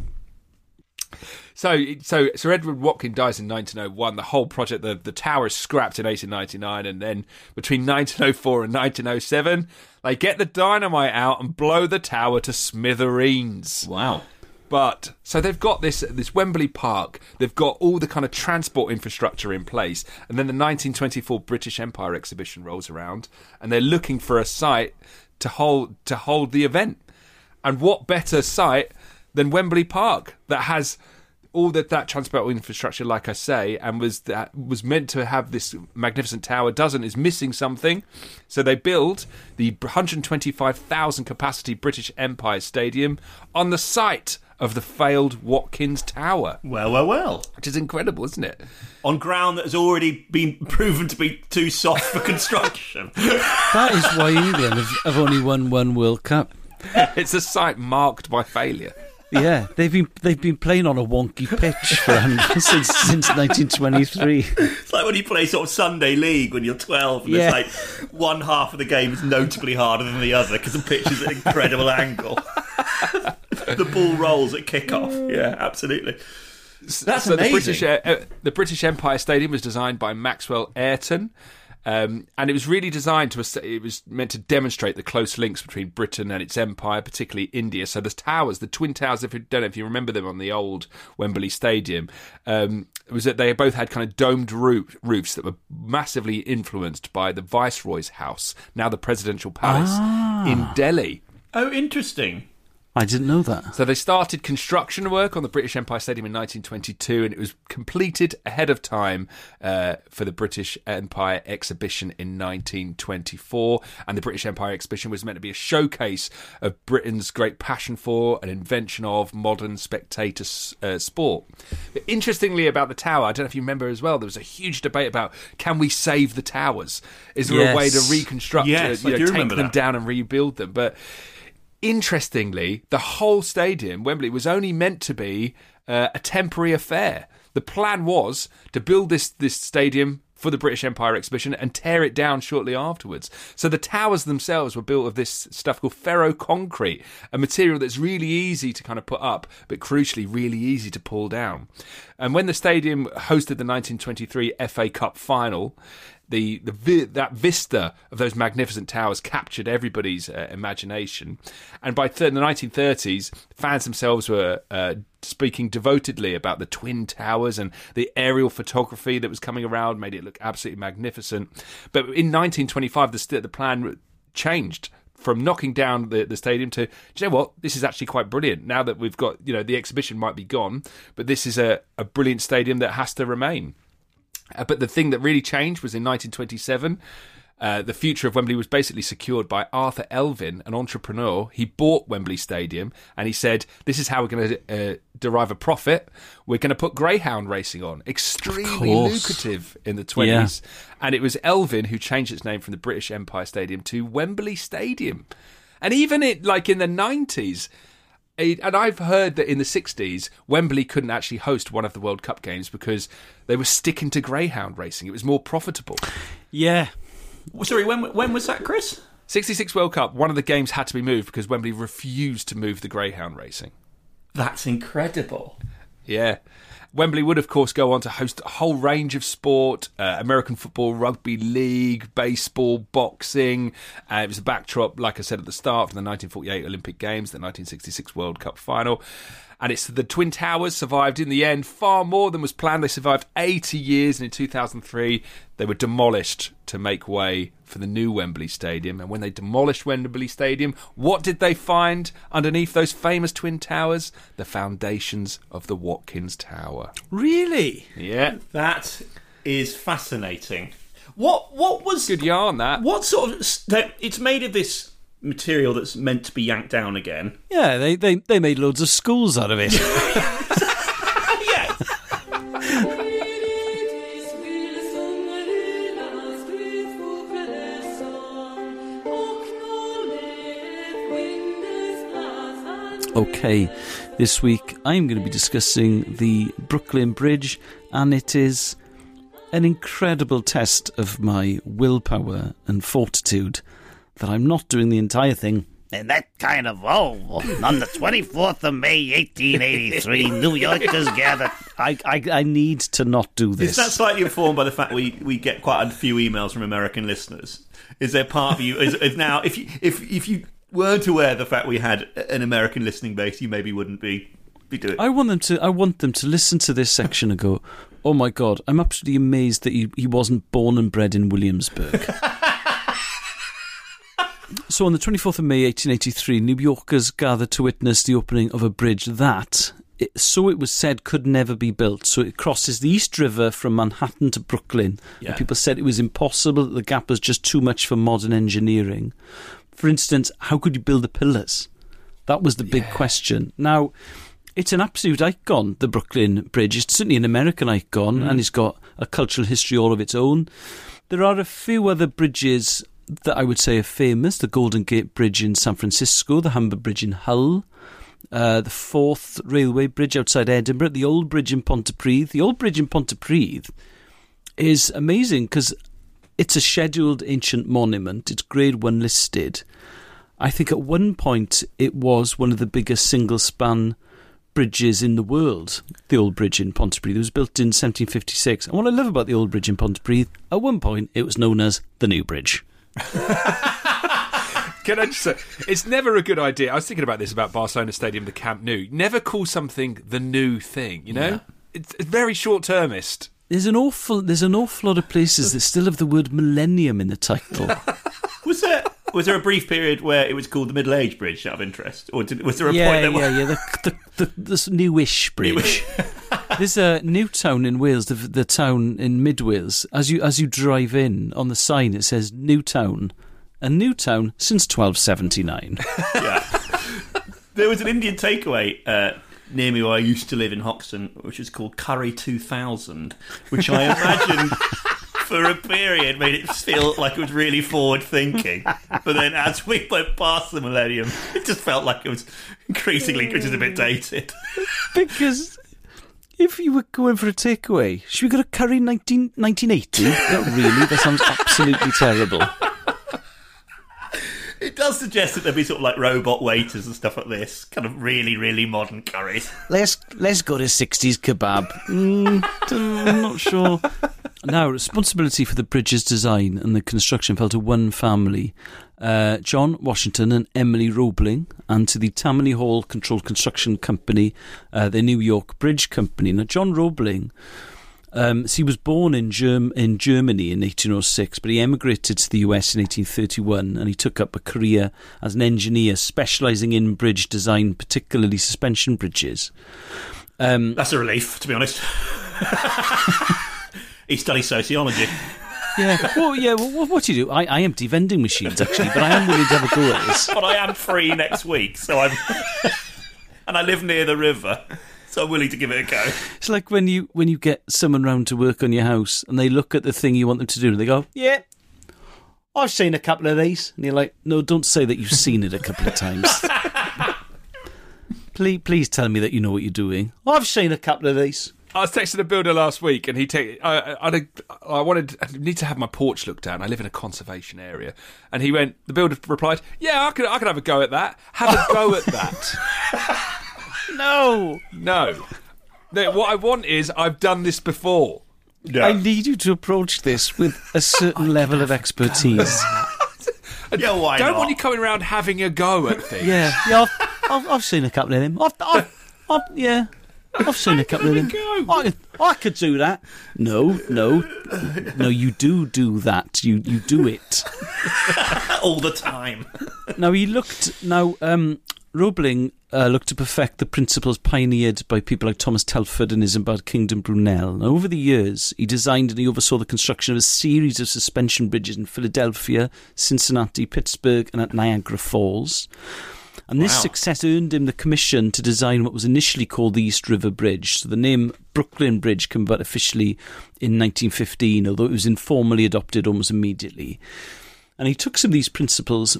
[SPEAKER 2] So, so Sir Edward Watkin dies in 1901. The whole project, the, the tower is scrapped in 1899, and then between 1904 and 1907, they get the dynamite out and blow the tower to smithereens.
[SPEAKER 3] Wow.
[SPEAKER 2] But so they've got this this Wembley Park. They've got all the kind of transport infrastructure in place, and then the 1924 British Empire exhibition rolls around, and they're looking for a site to hold to hold the event. And what better site than Wembley Park that has all that that transport infrastructure, like I say, and was that was meant to have this magnificent tower doesn't is missing something. So they build the 125,000 capacity British Empire Stadium on the site of the failed Watkins Tower,
[SPEAKER 3] Well, well, well.
[SPEAKER 2] which is incredible, isn't it?
[SPEAKER 3] On ground that has already been *laughs* proven to be too soft for construction. *laughs*
[SPEAKER 1] That is why England have, have only won one World Cup. *laughs*
[SPEAKER 2] It's a site marked by failure.
[SPEAKER 1] Yeah, they've been they've been playing on a wonky pitch for, um, *laughs* since since 1923.
[SPEAKER 3] It's like when you play sort of Sunday league when you're 12 and
[SPEAKER 1] Yeah.
[SPEAKER 3] it's like one half of the game is notably harder than the other because the pitch is at an incredible angle. *laughs* the ball rolls at kickoff. Yeah, absolutely. That's
[SPEAKER 2] so the
[SPEAKER 3] amazing.
[SPEAKER 2] British uh, uh, the British Empire Stadium was designed by Maxwell Ayrton. Um, and it was really designed to. It was meant to demonstrate the close links between Britain and its empire, particularly India. So the towers, the twin towers, if you don't know if you remember them on the old Wembley Stadium, um, was that they both had kind of domed roof, roofs that were massively influenced by the Viceroy's house, now the Presidential Palace in Delhi.
[SPEAKER 3] Oh, interesting.
[SPEAKER 1] I didn't know that.
[SPEAKER 2] So they started construction work on the British Empire Stadium in 1922, and it was completed ahead of time uh, for the British Empire exhibition in 1924. And the British Empire exhibition was meant to be a showcase of Britain's great passion for and invention of modern spectator s- uh, sport. But interestingly, about the tower, I don't know if you remember as well, there was a huge debate about can we save the towers? Is there a way to reconstruct,
[SPEAKER 3] Yes,
[SPEAKER 2] uh, you
[SPEAKER 3] I
[SPEAKER 2] know,
[SPEAKER 3] do
[SPEAKER 2] take
[SPEAKER 3] remember
[SPEAKER 2] them
[SPEAKER 3] that.
[SPEAKER 2] down and rebuild them? But interestingly, the whole stadium, Wembley, was only meant to be uh, a temporary affair. The plan was to build this this stadium for the British Empire exhibition and tear it down shortly afterwards. So the towers themselves were built of this stuff called ferro concrete, a material that's really easy to kind of put up, but crucially really easy to pull down. And when the stadium hosted the 1923 FA Cup final, the the that vista of those magnificent towers captured everybody's uh, imagination, and by th- the 1930s, fans themselves were uh, speaking devotedly about the twin towers and the aerial photography that was coming around made it look absolutely magnificent. But in 1925, the the plan changed from knocking down the, the stadium to, do you know what, this is actually quite brilliant. Now that we've got, you know, the exhibition might be gone, but this is a, a brilliant stadium that has to remain. Uh, but the thing that really changed was in 1927. Uh, the future of Wembley was basically secured by Arthur Elvin, an entrepreneur. He bought Wembley Stadium and he said, This is how we're going to uh, derive a profit. We're going to put greyhound racing on. Extremely lucrative in the 20s. And it was Elvin who changed its name from the British Empire Stadium to Wembley Stadium. And even it, like in the 90s, it- and I've heard that in the 60s, Wembley couldn't actually host one of the World Cup games because they were sticking to greyhound racing. It was more profitable.
[SPEAKER 1] Yeah,
[SPEAKER 3] Sorry, when when was that, Chris?
[SPEAKER 2] 66 World Cup, one of the games had to be moved because Wembley refused to move the greyhound racing.
[SPEAKER 3] That's incredible.
[SPEAKER 2] Yeah. Wembley would, of course, go on to host a whole range of sport uh, American football, rugby league, baseball, boxing. Uh, it was a backdrop, like I said at the start, for the 1948 Olympic Games, the 1966 World Cup final. And it's the Twin Towers survived in the end far more than was planned. They survived 80 years, and in 2003, they were demolished to make way for the new Wembley Stadium. And when they demolished Wembley Stadium, what did they find underneath those famous Twin Towers? The foundations of the Watkins Tower.
[SPEAKER 1] really.
[SPEAKER 2] Yeah.
[SPEAKER 3] That is fascinating. What what was
[SPEAKER 2] Good yarn, that.
[SPEAKER 3] what sort of that- it's made of this material that's meant to be yanked down again.
[SPEAKER 1] Yeah, they, they, they made loads of schools out of it. *laughs* *laughs* Okay, this week I'm going to be discussing the Brooklyn Bridge, and it is an incredible test of my willpower and fortitude that I'm not doing the entire thing.
[SPEAKER 7] And that kind of oh, on the 24th of May, 1883, *laughs* New Yorkers gathered.
[SPEAKER 1] I, I, I need to not do this.
[SPEAKER 3] Is that slightly informed by the fact we, we get quite a few emails from American listeners? Is there part of you is, is now if you if if you weren't aware of the fact we had an American listening base, you maybe wouldn't be be doing.
[SPEAKER 1] I want them to. I want them to listen to this section and go, "Oh my god, I'm absolutely amazed that he, he wasn't born and bred in Williamsburg." so, on the 24th of May, 1883, New Yorkers gathered to witness the opening of a bridge that, it, so it was said, could never be built. So it crosses the East River from Manhattan to Brooklyn.
[SPEAKER 3] Yeah.
[SPEAKER 1] And people said it was impossible. That the gap was just too much for modern engineering. For instance, how could you build the pillars? That was the big question. Now, it's an absolute icon, the Brooklyn Bridge. It's certainly an American icon, and it's got a cultural history all of its own. There are a few other bridges that I would say are famous the Golden Gate Bridge in San Francisco, the Humber Bridge in Hull, uh, the Forth Railway Bridge outside Edinburgh, the Old Bridge in Pontypridd. The Old Bridge in Pontypridd is amazing because it's a scheduled ancient monument. It's Grade 1 listed. I think at one point it was one of the biggest single span bridges in the world, the Old Bridge in Pontypridd. It was built in 1756. And what I love about the Old Bridge in Pontypridd, at one point it was known as the New Bridge. *laughs*
[SPEAKER 2] Can I just say, it's never a good idea. I was thinking about this about Barcelona Stadium, the Camp Nou. Never call something the new thing, you know? It's, it's very short termist.
[SPEAKER 1] There's an awful there's an awful lot of places that still have the word millennium in the title. *laughs*
[SPEAKER 3] Was there was there a brief period where it was called the Middle Age Bridge out of interest, or did, was there a
[SPEAKER 1] yeah,
[SPEAKER 3] point there?
[SPEAKER 1] yeah, yeah. The, the, the, this newish bridge. *laughs* There's a new town in Wales, the, the town in Mid Wales. As you as you drive in on the sign, it says New Town, a new town since 1279. *laughs* yeah.
[SPEAKER 3] There was an Indian takeaway uh, near me where I used to live in Hoxton, which is called Curry 2000, which I imagine *laughs* for a period made it feel like it was really forward thinking. But then as we went past the millennium, it just felt like it was increasingly just a bit mm. dated. *laughs*
[SPEAKER 1] because if you were going for a takeaway, should we go to Curry 19, 1980? Hmm? Not really. That sounds absolutely terrible.
[SPEAKER 3] Does suggest that there'd be sort of like robot waiters and stuff like this, kind of really, really modern curries.
[SPEAKER 1] Let's let's go to 60s kebab. Mm, I'm not sure. Now, responsibility for the bridge's design and the construction fell to one family, uh, John Washington and Emily Roebling, and to the Tammany Hall Controlled Construction Company, uh, the New York Bridge Company. Now, John Roebling, um, so he was born in, Germ- in Germany in 1806, but he emigrated to the US in 1831 and he took up a career as an engineer specialising in bridge design, particularly suspension bridges. Um,
[SPEAKER 3] That's a relief, to be honest. *laughs* he studies sociology.
[SPEAKER 1] yeah, well, yeah. Well, what do you do? I, I empty vending machines actually, but I am willing to have a go at this. *laughs*
[SPEAKER 3] but I am free next week, so I'm. *laughs* and I live near the river, so I'm willing to give it a go.
[SPEAKER 1] It's like when you when you get someone round to work on your house and they look at the thing you want them to do and they go, "Yeah, I've seen a couple of these," and you're like, "No, don't say that you've seen it a couple of times." *laughs* please, please tell me that you know what you're doing. I've seen a couple of these.
[SPEAKER 2] I was texting a builder last week, and he take. I, I, I, wanted. I need to have my porch looked at. And I live in a conservation area, and he went. The builder replied, "Yeah, I could. I could have a go at that. Have a go at that." *laughs*
[SPEAKER 1] No,
[SPEAKER 2] No, no. What I want is I've done this before.
[SPEAKER 1] I need you to approach this with a certain level of expertise. *laughs*
[SPEAKER 3] Yeah, why
[SPEAKER 2] Don't
[SPEAKER 3] not?
[SPEAKER 2] want you coming around having a go at things.
[SPEAKER 1] Yeah, yeah. I've, I've, I've seen a couple of them. I've, I've, I've yeah. I've seen a couple of them. I, I could do that. No, no, no. You do do that. You you do it. *laughs*
[SPEAKER 3] all the time.
[SPEAKER 1] Now he looked. Now um, Roebling uh, looked to perfect the principles pioneered by people like Thomas Telford and Isambard Kingdom Brunel. And over the years, he designed and he oversaw the construction of a series of suspension bridges in Philadelphia, Cincinnati, Pittsburgh, and at Niagara Falls. And this
[SPEAKER 3] Wow.
[SPEAKER 1] success earned him the commission to design what was initially called the East River Bridge. So the name Brooklyn Bridge came about officially in 1915, although it was informally adopted almost immediately. And he took some of these principles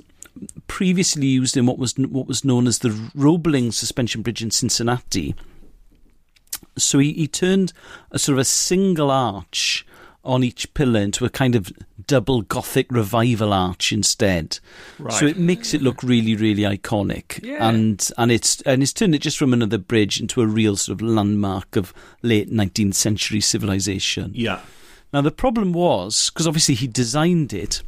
[SPEAKER 1] previously used in what was what was known as the Roebling Suspension Bridge in Cincinnati. So he, he turned a sort of a single arch on each pillar into a kind of double Gothic revival arch instead. So it makes it look really, really iconic.
[SPEAKER 2] Yeah.
[SPEAKER 1] And and it's and it's turned it just from another bridge into a real sort of landmark of late nineteenth century civilization.
[SPEAKER 3] Yeah.
[SPEAKER 1] Now the problem was because obviously he designed it.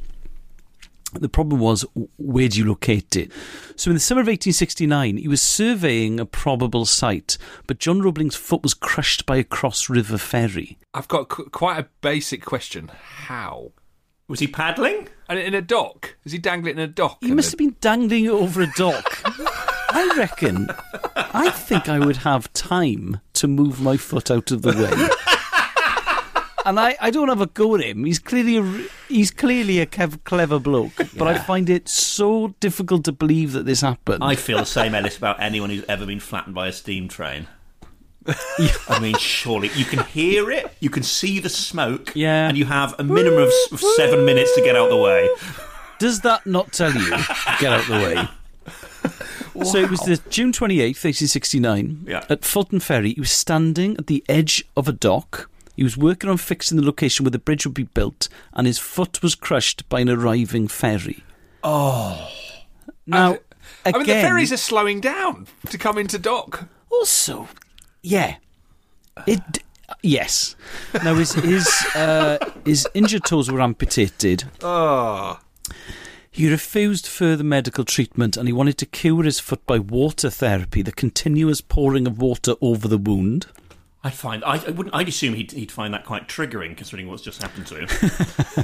[SPEAKER 1] The problem was where do you locate it? So in the summer of 1869, he was surveying a probable site, but John Roebling's foot was crushed by a cross river ferry.
[SPEAKER 2] I've got qu- quite a basic question. How?
[SPEAKER 3] Was he paddling?
[SPEAKER 2] And in a dock? Is he dangling in a dock?
[SPEAKER 1] He must
[SPEAKER 2] the-
[SPEAKER 1] have been dangling it over a dock. *laughs* I reckon. I think I would have time to move my foot out of the way. *laughs* And I, I don't have a go at him. He's clearly a, he's clearly a kev- clever bloke, but I find it so difficult to believe that this happened.
[SPEAKER 3] I feel the same, Ellis, about anyone who's ever been flattened by a steam train. *laughs* I mean, surely you can hear it, you can see the smoke,
[SPEAKER 1] Yeah.
[SPEAKER 3] and you have a minimum of of seven minutes to get out the way.
[SPEAKER 1] Does that not tell you? Get out the way. *laughs* So it was the June 28th, 1869.
[SPEAKER 3] Yeah.
[SPEAKER 1] At Fulton Ferry, he was standing at the edge of a dock. He was working on fixing the location where the bridge would be built, and his foot was crushed by an arriving ferry. Oh. Now,
[SPEAKER 2] I mean, the ferries are slowing down to come into dock.
[SPEAKER 1] Also, yeah, it. Yes. Now his his uh, his injured toes were amputated.
[SPEAKER 2] Oh.
[SPEAKER 1] He refused further medical treatment and he wanted to cure his foot by water therapy, the continuous pouring of water over the wound.
[SPEAKER 3] I'd find I, I wouldn't. I'd assume he'd, he'd find that quite triggering, considering what's just happened to him.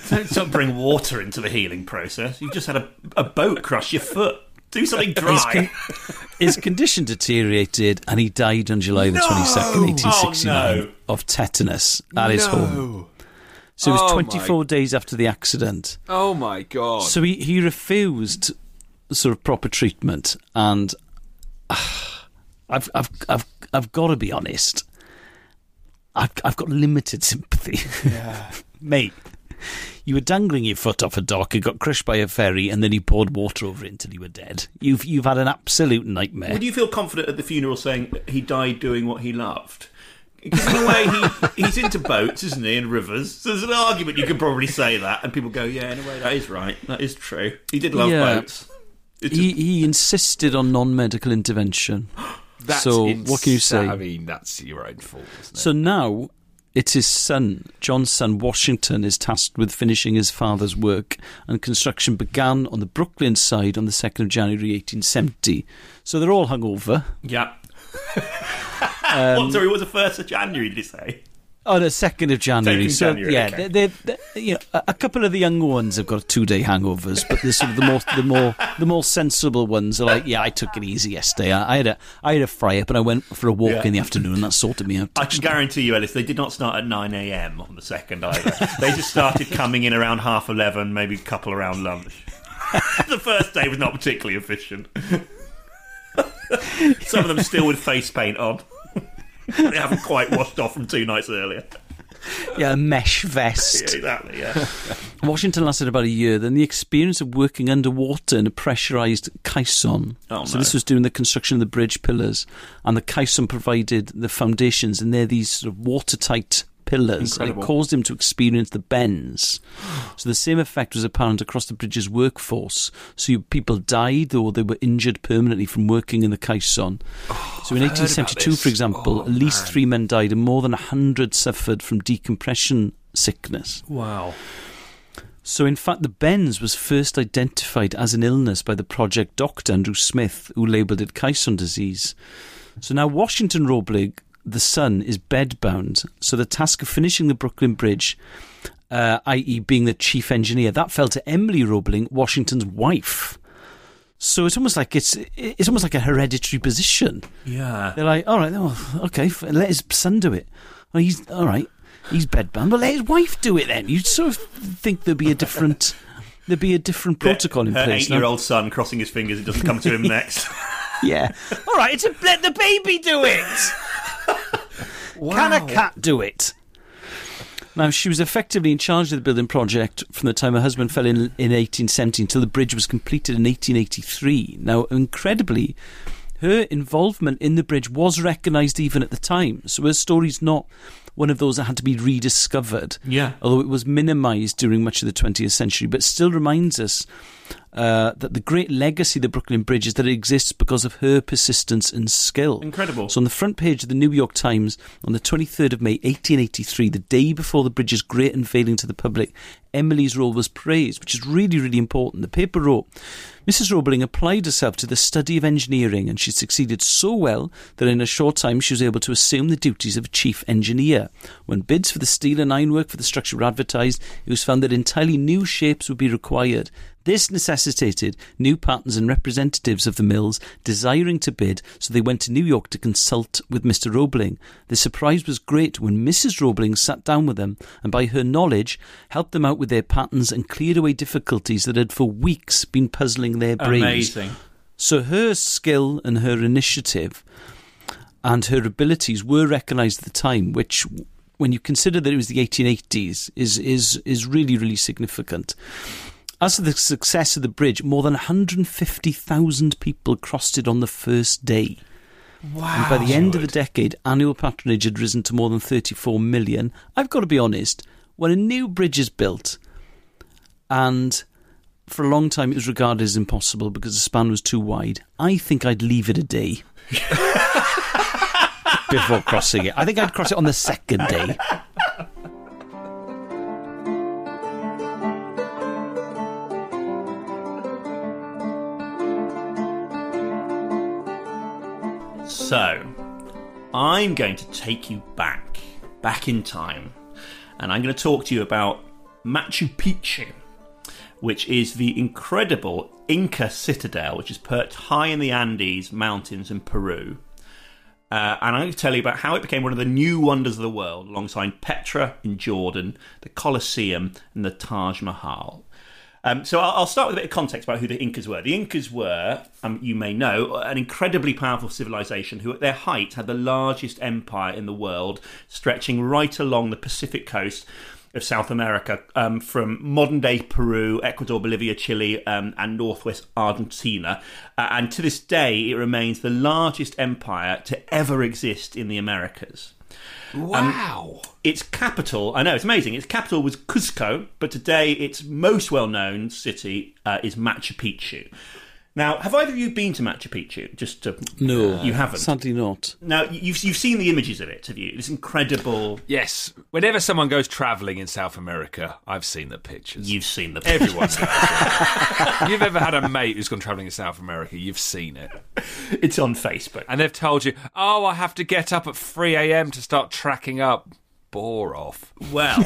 [SPEAKER 3] *laughs* don't, don't bring water into the healing process. You've just had a, a boat crush your foot. Do something dry.
[SPEAKER 1] His, con- his condition deteriorated and he died on July the 22nd, 1869
[SPEAKER 3] Oh,
[SPEAKER 1] of tetanus at his home. So it was
[SPEAKER 2] Oh, my-
[SPEAKER 1] 24 days after the accident.
[SPEAKER 2] Oh my god.
[SPEAKER 1] So he, he refused sort of proper treatment, and ah, *sighs* I've I've I've I've got to be honest. I've I've got limited sympathy. *laughs* mate. You were dangling your foot off a dock, it got crushed by a ferry, and then he poured water over it until you were dead. You've you've had an absolute nightmare.
[SPEAKER 3] Would you feel confident at the funeral saying he died doing what he loved? Because in a way, he, *laughs* he's into boats, isn't he, and rivers. So there's an argument you could probably say that, and people go, "Yeah, in a way, that is right. That is true. He did love
[SPEAKER 1] Yeah.
[SPEAKER 3] boats."
[SPEAKER 1] He he insisted on non-medical intervention. *gasps* *gasps*
[SPEAKER 2] That's
[SPEAKER 1] so
[SPEAKER 2] ins-
[SPEAKER 1] what can you say?
[SPEAKER 2] I mean, that's your own fault, isn't it?
[SPEAKER 1] So now it's his son, John's son, Washington, is tasked with finishing his father's work, and construction began on the Brooklyn side on the 2nd of January 1870. So they're all hungover.
[SPEAKER 3] yeah. what, *laughs* um, oh, sorry, what was the first of January? Did he say?
[SPEAKER 1] Oh, the 2nd of January.
[SPEAKER 3] 2nd
[SPEAKER 1] so,
[SPEAKER 3] January,
[SPEAKER 1] yeah,
[SPEAKER 3] okay.
[SPEAKER 1] they they you know, a, couple of the younger ones have got two day hangovers, but the sort of the more the more the more sensible ones are like, yeah, I took it easy yesterday. I, I had a I had a fry up and I went for a walk
[SPEAKER 3] Yeah.
[SPEAKER 1] in the afternoon, and that sorted me out.
[SPEAKER 3] I can guarantee you, Ellis, they did not start at 9 a.m. on the second either. they just started coming in around half 11, maybe a couple around lunch. *laughs* the first day was not particularly efficient. *laughs* Some of them still with face paint on. *laughs* they haven't quite washed off from two nights earlier.
[SPEAKER 1] Yeah, a mesh vest.
[SPEAKER 3] Yeah, exactly, yeah. *laughs*
[SPEAKER 1] Washington lasted about a year. Then the experience of working underwater in a pressurized caisson.
[SPEAKER 3] Oh,
[SPEAKER 1] so
[SPEAKER 3] no.
[SPEAKER 1] this was doing the construction of the bridge pillars, and the caisson provided the foundations, and they're these sort of watertight pillars, and it caused him to experience the bends. So the same effect was apparent across the bridge's workforce. So you, people died or they were injured permanently from working in the caisson. Oh, so in
[SPEAKER 2] I've
[SPEAKER 1] 1872, for example,
[SPEAKER 2] Oh,
[SPEAKER 1] at least
[SPEAKER 2] man.
[SPEAKER 1] three men died, and more than hundred suffered from decompression sickness.
[SPEAKER 3] Wow.
[SPEAKER 1] So, in fact, the bends was first identified as an illness by the project doctor Andrew Smith, who labelled it caisson disease. So now Washington Roebling, the son, is bedbound. So the task of finishing the Brooklyn Bridge, uh, i.e., being the chief engineer, that fell to Emily Roebling, Washington's wife. So it's almost like it's it's almost like a hereditary position.
[SPEAKER 3] Yeah.
[SPEAKER 1] They're like, all right, well, okay, let his son do it. Well, he's all right. He's bedbound, but let his wife do it then. You'd sort of think there'd be a different *laughs* there'd be a different protocol in
[SPEAKER 3] Her
[SPEAKER 1] place. no?
[SPEAKER 3] eight-year-old son crossing his fingers it doesn't come to him *laughs* next.
[SPEAKER 1] Yeah. *laughs* All right, it's a, let the baby do it. Can a cat do it? Now, she was effectively in charge of the building project from the time her husband fell in in 1817 until the bridge was completed in 1883. Now, incredibly, her involvement in the bridge was recognised even at the time. So her story's not one of those that had to be rediscovered.
[SPEAKER 3] Yeah.
[SPEAKER 1] Although it was minimised during much of the 20th century, but still reminds us uh, that the great legacy of the Brooklyn Bridge is that it exists because of her persistence and skill.
[SPEAKER 3] Incredible.
[SPEAKER 1] So on the front page of the New York Times on the 23rd of May 1883, the day before the bridge's great unveiling to the public, Emily's role was praised, which is really, really important. The paper wrote, Mrs. Roebling applied herself to the study of engineering and she succeeded so well that in a short time she was able to assume the duties of chief engineer. When bids for the steel and ironwork for the structure were advertised, it was found that entirely new shapes would be required. This necessitated new patterns and representatives of the mills desiring to bid, so they went to New York to consult with Mr. Roebling. The surprise was great when Mrs. Roebling sat down with them and, by her knowledge, helped them out with their patterns and cleared away difficulties that had for weeks been puzzling their brains.
[SPEAKER 3] Amazing.
[SPEAKER 1] So her skill and her initiative and her abilities were recognised at the time, which, when you consider that it was the 1880s, is is is really really significant. As for the success of the bridge, more than 150,000 people crossed it on the first day. Wow. And by the end of the decade, annual patronage had risen to more than 34 million. I've got to be honest, when a new bridge is built, and for a long time it was regarded as impossible because the span was too wide, I think I'd leave it a day *laughs* before crossing it. I think I'd cross it on the second day.
[SPEAKER 3] So, I'm going to take you back, back in time, and I'm going to talk to you about Machu Picchu, which is the incredible Inca citadel, which is perched high in the Andes Mountains in Peru. Uh, and I'm going to tell you about how it became one of the new wonders of the world, alongside Petra in Jordan, the Colosseum, and the Taj Mahal. Um, so I'll, I'll start with a bit of context about who the Incas were. The Incas were, um, you may know, an incredibly powerful civilization who, at their height, had the largest empire in the world, stretching right along the Pacific coast of South America, um, from modern day Peru, Ecuador, Bolivia, Chile, um, and northwest Argentina. Uh, and to this day, it remains the largest empire to ever exist in the Americas.
[SPEAKER 2] Wow.
[SPEAKER 3] Its capital, I know, it's amazing. Its capital was Cusco, but today its most well known city uh, is Machu Picchu. Now, have either of you been to Machu Picchu? Just to.
[SPEAKER 1] No,
[SPEAKER 3] You haven't?
[SPEAKER 1] Sadly not.
[SPEAKER 3] Now, you've, you've seen the images of it, have you? It's incredible.
[SPEAKER 2] Yes. Whenever someone goes travelling in South America, I've seen the pictures.
[SPEAKER 3] You've seen the pictures.
[SPEAKER 2] Everyone knows it. *laughs* You've ever had a mate who's gone travelling in South America, you've seen it.
[SPEAKER 3] It's on Facebook.
[SPEAKER 2] And they've told you, oh, I have to get up at 3 a.m. to start tracking up. Bore off.
[SPEAKER 3] Well, *laughs*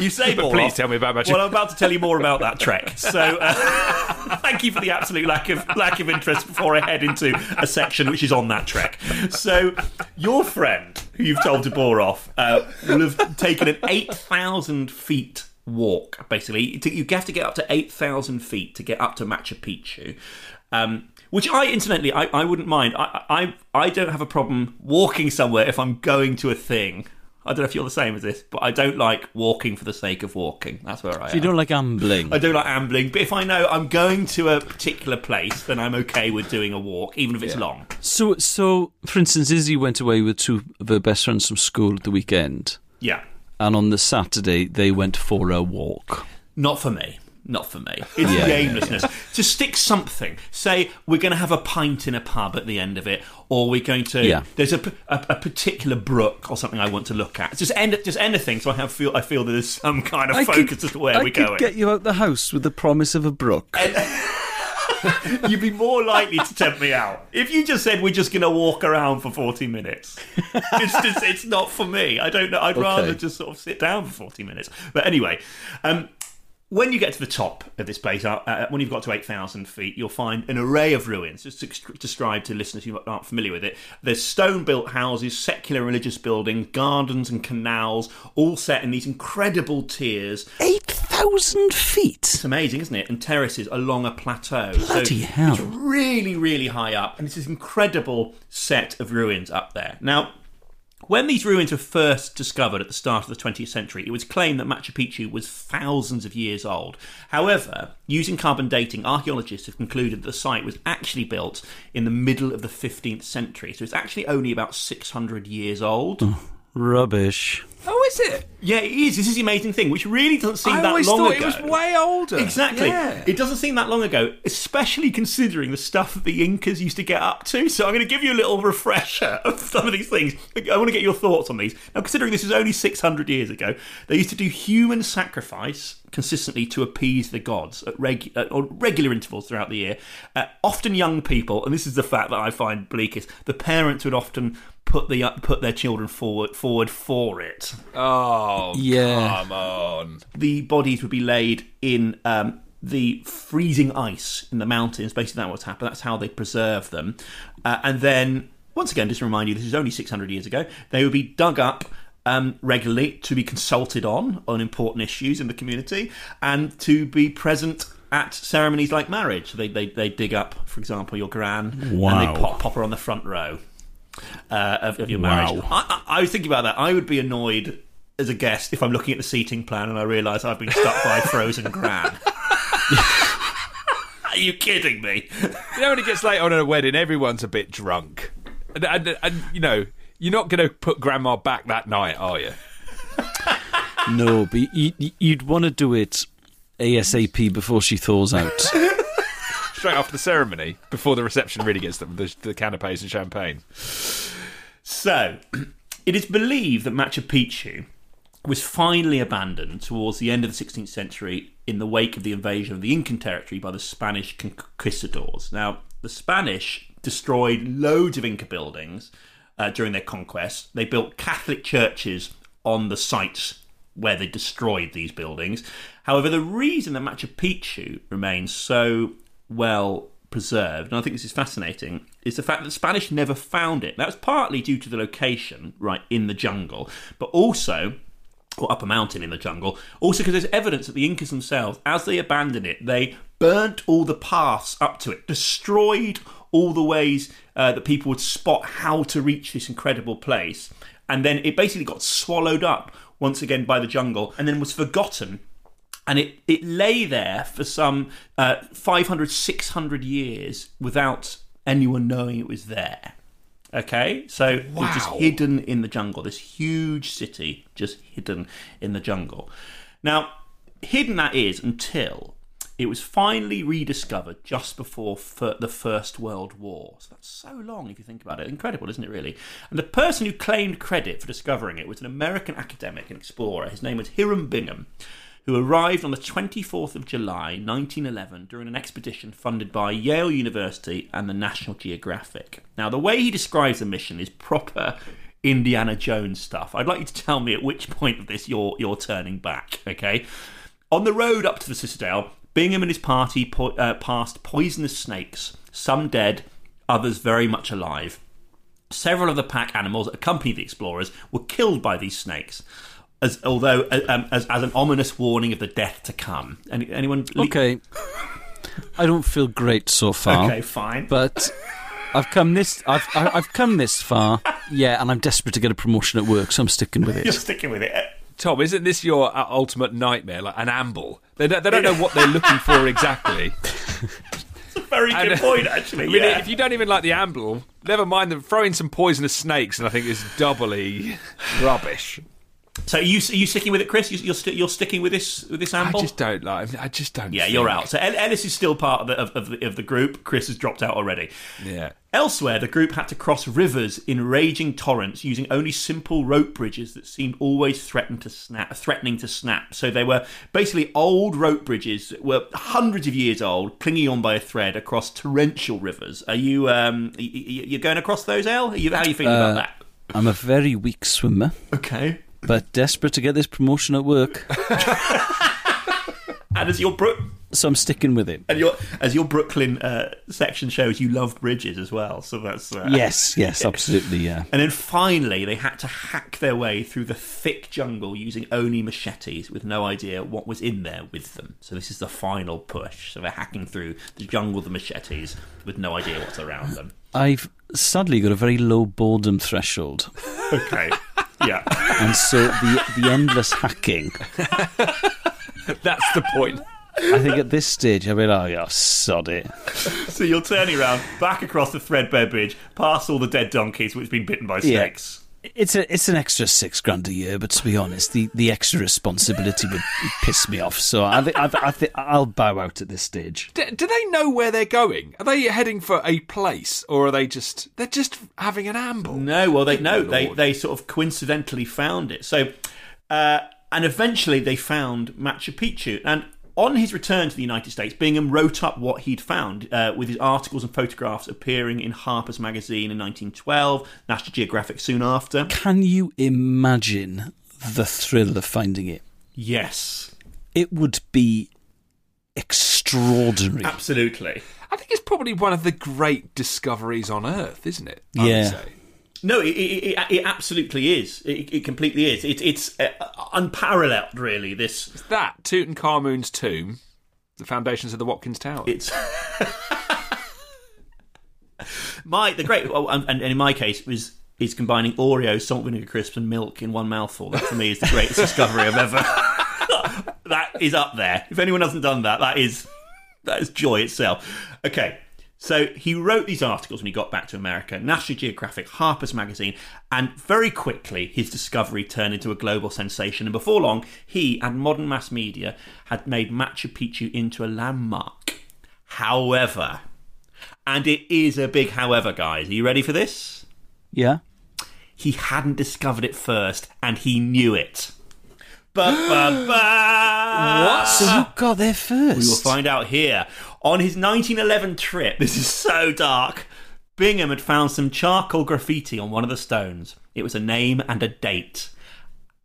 [SPEAKER 3] you say,
[SPEAKER 2] But
[SPEAKER 3] more
[SPEAKER 2] please
[SPEAKER 3] off.
[SPEAKER 2] tell me about my. Machu
[SPEAKER 3] Well, I'm about to tell you more about that trek. So, uh, *laughs* thank you for the absolute lack of lack of interest before I head into a section which is on that trek. So, your friend, who you've told to bore off, uh, will have taken an eight thousand feet walk. Basically, you have to get up to eight thousand feet to get up to Machu Picchu. Um, which I, incidentally, I, I wouldn't mind. I, I, I don't have a problem walking somewhere if I'm going to a thing. I don't know if you're the same as this, but I don't like walking for the sake of walking. That's where I
[SPEAKER 1] So
[SPEAKER 3] am.
[SPEAKER 1] you don't like ambling?
[SPEAKER 3] I don't like ambling, but if I know I'm going to a particular place, then I'm okay with doing a walk, even if it's long.
[SPEAKER 1] So, so for instance, Izzy went away with two of her best friends from school at the weekend,
[SPEAKER 3] Yeah.
[SPEAKER 1] and on the Saturday they went for a walk.
[SPEAKER 3] Not for me. Not for me. It's
[SPEAKER 1] Yeah,
[SPEAKER 3] the
[SPEAKER 1] yeah,
[SPEAKER 3] aimlessness. To stick something. Say we're going to have a pint in a pub at the end of it, or we're going to.
[SPEAKER 1] Yeah.
[SPEAKER 3] There's a, particular brook or something I want to look at. Just end, just anything, so I have feel I feel that there's some kind of
[SPEAKER 1] I
[SPEAKER 3] focus
[SPEAKER 1] could-
[SPEAKER 3] as to where
[SPEAKER 1] I
[SPEAKER 3] we're
[SPEAKER 1] could
[SPEAKER 3] going.
[SPEAKER 1] get you out the house with the promise of a brook. *laughs*
[SPEAKER 3] You'd be more likely to tempt me out if you just said we're just going to walk around for forty minutes. It's just it's not for me. I don't know. I'd rather just sort of sit down for forty minutes. But anyway, um, when you get to the top of this place, uh, uh, when you've got to 8,000 feet, you'll find an array of ruins. Just to describe to listeners who aren't familiar with it, there's stone built houses, secular religious buildings, gardens, and canals, all set in these incredible tiers.
[SPEAKER 1] Eight thousand feet.
[SPEAKER 3] It's amazing, isn't it? And terraces along a plateau.
[SPEAKER 1] Bloody
[SPEAKER 3] so
[SPEAKER 1] hell.
[SPEAKER 3] It's really, really high up, and it's this incredible set of ruins up there. Now, When these ruins were first discovered at the start of the 20th century, it was claimed that Machu Picchu was thousands of years old. However, using carbon dating, archaeologists have concluded that the site was actually built in the middle of the 15th century, so it's actually only about 600 years old.
[SPEAKER 1] Rubbish.
[SPEAKER 2] Oh, is it?
[SPEAKER 3] Yeah, it is. This is the amazing thing, which really doesn't seem
[SPEAKER 2] I
[SPEAKER 3] that
[SPEAKER 2] always
[SPEAKER 3] long
[SPEAKER 2] thought
[SPEAKER 3] ago.
[SPEAKER 2] it was way older.
[SPEAKER 3] Exactly.
[SPEAKER 2] Yeah.
[SPEAKER 3] It doesn't seem that long ago, especially considering the stuff that the Incas used to get up to. So I'm going to give you a little refresher of some of these things. I want to get your thoughts on these. Now, considering this is only 600 years ago, they used to do human sacrifice consistently to appease the gods at reg- at regular intervals throughout the year. Uh, often young people, and this is the fact that I find bleakest, the parents would often put the put their children forward forward for it
[SPEAKER 2] Oh,
[SPEAKER 1] Yeah.
[SPEAKER 2] come on.
[SPEAKER 3] the bodies would be laid in um, the freezing ice in the mountains. Basically, that's what's happened. That's how they preserve them. Uh, and then, once again, just to remind you, this is only 600 years ago. They would be dug up um, regularly to be consulted on on important issues in the community and to be present. At ceremonies like marriage, they, they they dig up, for example, your gran, and
[SPEAKER 1] Wow.
[SPEAKER 3] they pop, pop her on the front row uh, of, of your marriage.
[SPEAKER 1] Wow.
[SPEAKER 3] I, I, I was thinking about that. I would be annoyed as a guest if I'm looking at the seating plan and I realise I've been stuck by frozen gran. *laughs* Are you kidding me?
[SPEAKER 2] You know, when it gets late on a wedding, everyone's a bit drunk. And, and, and you know, you're not going to put grandma back that night, are you?
[SPEAKER 1] No, but you, you'd want to do it ASAP before she thaws out. *laughs*
[SPEAKER 2] Straight after the ceremony, before the reception really gets them, the, the canapes and champagne.
[SPEAKER 3] So, *clears throat* it is believed that Machu Picchu was finally abandoned towards the end of the 16th century in the wake of the invasion of the Incan territory by the Spanish conquistadors. Now, the Spanish destroyed loads of Inca buildings uh, during their conquest. They built Catholic churches on the sites where they destroyed these buildings. However, the reason that Machu Picchu remains so well preserved, and I think this is fascinating, is the fact that the Spanish never found it. That was partly due to the location, right, in the jungle, but also or up a mountain in the jungle. Also, because there's evidence that the Incas themselves, as they abandoned it, they burnt all the paths up to it, destroyed all the ways uh, that people would spot how to reach this incredible place, and then it basically got swallowed up once again by the jungle, and then was forgotten. And it, it lay there for some uh, 500, 600 years without anyone knowing it was there. Okay, so it was just hidden in the jungle. This huge city just hidden in the jungle. Now, hidden that is until it was finally rediscovered just before fir- the First World War. So that's so long if you think about it. Incredible, isn't it, really? And the person who claimed credit for discovering it was an American academic and explorer. His name was Hiram Bingham who arrived on the 24th of July 1911 during an expedition funded by Yale University and the National Geographic. Now, the way he describes the mission is proper Indiana Jones stuff. I'd like you to tell me at which point of this you're you're turning back, okay? On the road up to the citadel, Bingham and his party po- uh, passed poisonous snakes, some dead, others very much alive. Several of the pack animals that accompanied the explorers were killed by these snakes, as although uh, um, as, as an ominous warning of the death to come. Any, anyone?
[SPEAKER 1] Okay. I don't feel great so far.
[SPEAKER 3] Okay, fine.
[SPEAKER 1] But I've come this I've I- I've come this far. Yeah, and I'm desperate to get a promotion at work, so I'm sticking with it.
[SPEAKER 3] You're sticking with it.
[SPEAKER 2] Tom, isn't this your uh, ultimate nightmare? Like an amble? They don't, they don't know what they're looking for exactly.
[SPEAKER 3] It's
[SPEAKER 2] a Very
[SPEAKER 3] good
[SPEAKER 2] uh,
[SPEAKER 3] point, actually.
[SPEAKER 2] I mean,
[SPEAKER 3] yeah.
[SPEAKER 2] if you don't even like the amble, never mind the throwing some poisonous snakes, and I think is doubly rubbish.
[SPEAKER 3] So, are you are you sticking with it, Chris? You, you're sti- you're sticking with this with this
[SPEAKER 2] I just don't like. I just don't.
[SPEAKER 3] yeah,
[SPEAKER 2] think-
[SPEAKER 3] you're out. So Ellis is still part of the, of, of, the, of the group. Chris has dropped out already.
[SPEAKER 2] Yeah.
[SPEAKER 3] Elsewhere, the group had to cross rivers in raging torrents using only simple rope bridges that seemed always threatened to snap, threatening to snap. So they were basically old rope bridges that were hundreds of years old, clinging on by a thread across torrential rivers. Are you um, y- y- you going across those, El? Are you, how are you feeling
[SPEAKER 1] Uh,
[SPEAKER 3] about that?
[SPEAKER 1] I'm a very weak swimmer,
[SPEAKER 3] Okay.
[SPEAKER 1] But desperate to get this promotion at work, *laughs*
[SPEAKER 3] And as your Bro-
[SPEAKER 1] so I'm sticking with it.
[SPEAKER 3] and your as your Brooklyn uh, section shows, you love bridges as well. So that's uh,
[SPEAKER 1] Yes, yes, absolutely, yeah. *laughs*
[SPEAKER 3] And then finally, they had to hack their way through the thick jungle using only machetes with no idea what was in there with them. So, this is the final push. So, they're hacking through the jungle with the machetes with no idea what's around them.
[SPEAKER 1] I've sadly got a very low boredom threshold,
[SPEAKER 3] Okay. Yeah.
[SPEAKER 1] and so the the endless hacking. *laughs*
[SPEAKER 2] That's the point.
[SPEAKER 1] I think at this stage I'll be like, oh, sod it.
[SPEAKER 3] so you're turning around, back across the threadbare bridge, past all the dead donkeys which have been bitten by snakes.
[SPEAKER 1] It's a it's an extra six grand a year, but to be honest, the, the extra responsibility would piss me off. So I think I, th- I think I'll bow out at this stage.
[SPEAKER 2] Do, do they know where they're going? Are they heading for a place, or are they just they're just having an amble?
[SPEAKER 3] No, well, they
[SPEAKER 2] Good
[SPEAKER 3] no, they they sort of coincidentally found it. So, uh, and eventually they found Machu Picchu. And on his return to the United States, Bingham wrote up what he'd found uh, with his articles and photographs appearing in Harper's Magazine in 1912, National Geographic soon after.
[SPEAKER 1] Can you imagine the thrill of finding it?
[SPEAKER 3] Yes,
[SPEAKER 1] It would be extraordinary.
[SPEAKER 3] absolutely.
[SPEAKER 2] I think it's probably one of the great discoveries on Earth, isn't it? I would
[SPEAKER 1] Yeah.
[SPEAKER 3] No, it, it, it, it absolutely is. It, it completely is. It, it's uh, unparalleled, really. This
[SPEAKER 2] That Tutankhamun's tomb, the foundations of the Watkins Tower.
[SPEAKER 3] It's my the great oh, and, and in my case was is combining Oreo, salt vinegar crisps, and milk in one mouthful. That for me is the greatest *laughs* discovery I've ever. *laughs* that is up there. If anyone hasn't done that, that is that is joy itself. Okay. So he wrote these articles when he got back to America, National Geographic, Harper's Magazine, and very quickly his discovery turned into a global sensation. And before long, he and modern mass media had made Machu Picchu into a landmark. However, and it is a big however, guys. Are you ready for this?
[SPEAKER 1] yeah.
[SPEAKER 3] He hadn't discovered it first, and he knew it. Ba, ba, ba. *laughs*
[SPEAKER 1] So who got there first?
[SPEAKER 3] We will find out here. On his 1911 trip, this is so dark, Bingham had found some charcoal graffiti on one of the stones. It was a name and a date.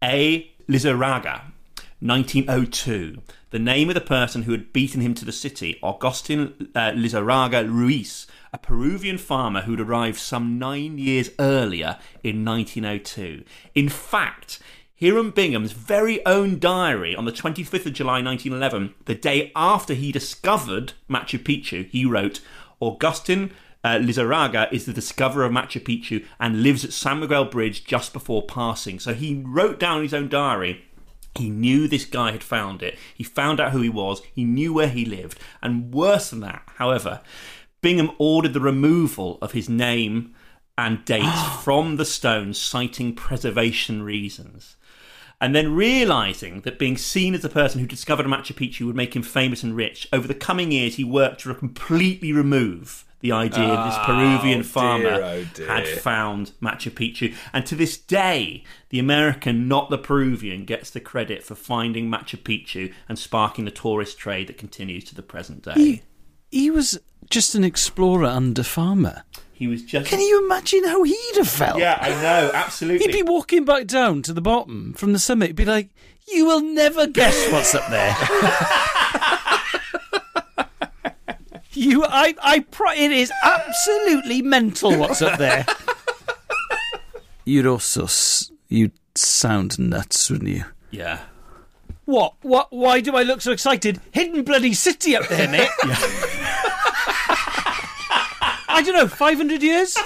[SPEAKER 3] A. Lizarraga, 1902. The name of the person who had beaten him to the city, Augustin uh, Lizarraga Ruiz, a Peruvian farmer who'd arrived some nine years earlier in 1902. In fact, Hiram Bingham's very own diary on the 25th of July 1911, the day after he discovered Machu Picchu, he wrote, Augustin uh, Lizarraga is the discoverer of Machu Picchu and lives at San Miguel Bridge just before passing. So he wrote down his own diary he knew this guy had found it. He found out who he was. He knew where he lived. And worse than that, however, Bingham ordered the removal of his name and date *gasps* from the stone, citing preservation reasons. And then realizing that being seen as the person who discovered Machu Picchu would make him famous and rich, over the coming years he worked to completely remove the idea that this Peruvian
[SPEAKER 2] Oh,
[SPEAKER 3] farmer oh,
[SPEAKER 2] dear, oh, dear.
[SPEAKER 3] had found Machu Picchu. And to this day, the American, not the Peruvian, gets the credit for finding Machu Picchu and sparking the tourist trade that continues to the present day.
[SPEAKER 1] He, he was just an explorer and a farmer.
[SPEAKER 3] He was just.
[SPEAKER 1] Can you imagine how he'd have felt?
[SPEAKER 3] Yeah, I know, absolutely.
[SPEAKER 1] He'd be walking back down to the bottom from the summit. He'd be like, "You will never guess what's up there." *laughs* you, I, I, pri- it is absolutely mental what's up there. *laughs* You'd also, s- you'd sound nuts, wouldn't you?
[SPEAKER 3] yeah.
[SPEAKER 1] What? What? Why do I look so excited? Hidden bloody city up there, mate. *laughs* I don't know. Five hundred years. *laughs*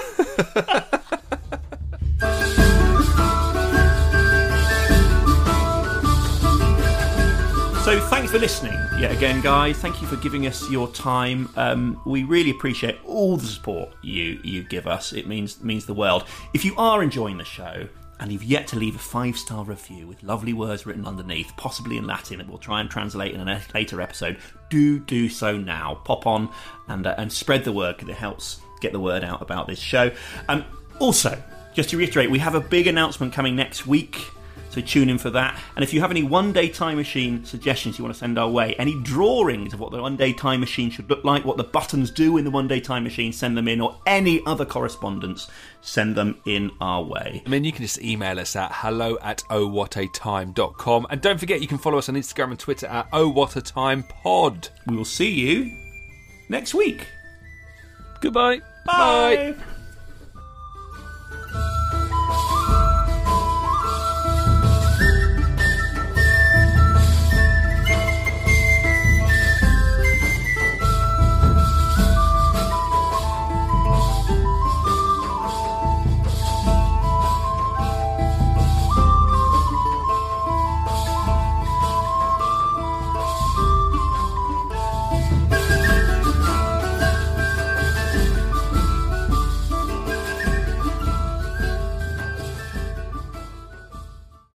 [SPEAKER 3] So thanks for listening yet again, guys. Thank you for giving us your time. Um, we really appreciate all the support you you give us. It means means the world. If you are enjoying the show and you've yet to leave a five star review with lovely words written underneath, possibly in Latin that we'll try and translate in a later episode, do do so now. Pop on and uh, and spread the word because it helps get the word out about this show. Um, also, just to reiterate, we have a big announcement coming next week. So tune in for that. And if you have any one day time machine suggestions you want to send our way, any drawings of what the one day time machine should look like, what the buttons do in the one day time machine, send them in, or any other correspondence, send them in our way.
[SPEAKER 2] I mean, you can just email us at hello at ohwhatatime.com. And don't forget, you can follow us on Instagram and Twitter at ohwhatatime pod.
[SPEAKER 3] We will see you next week.
[SPEAKER 1] Goodbye.
[SPEAKER 3] Bye.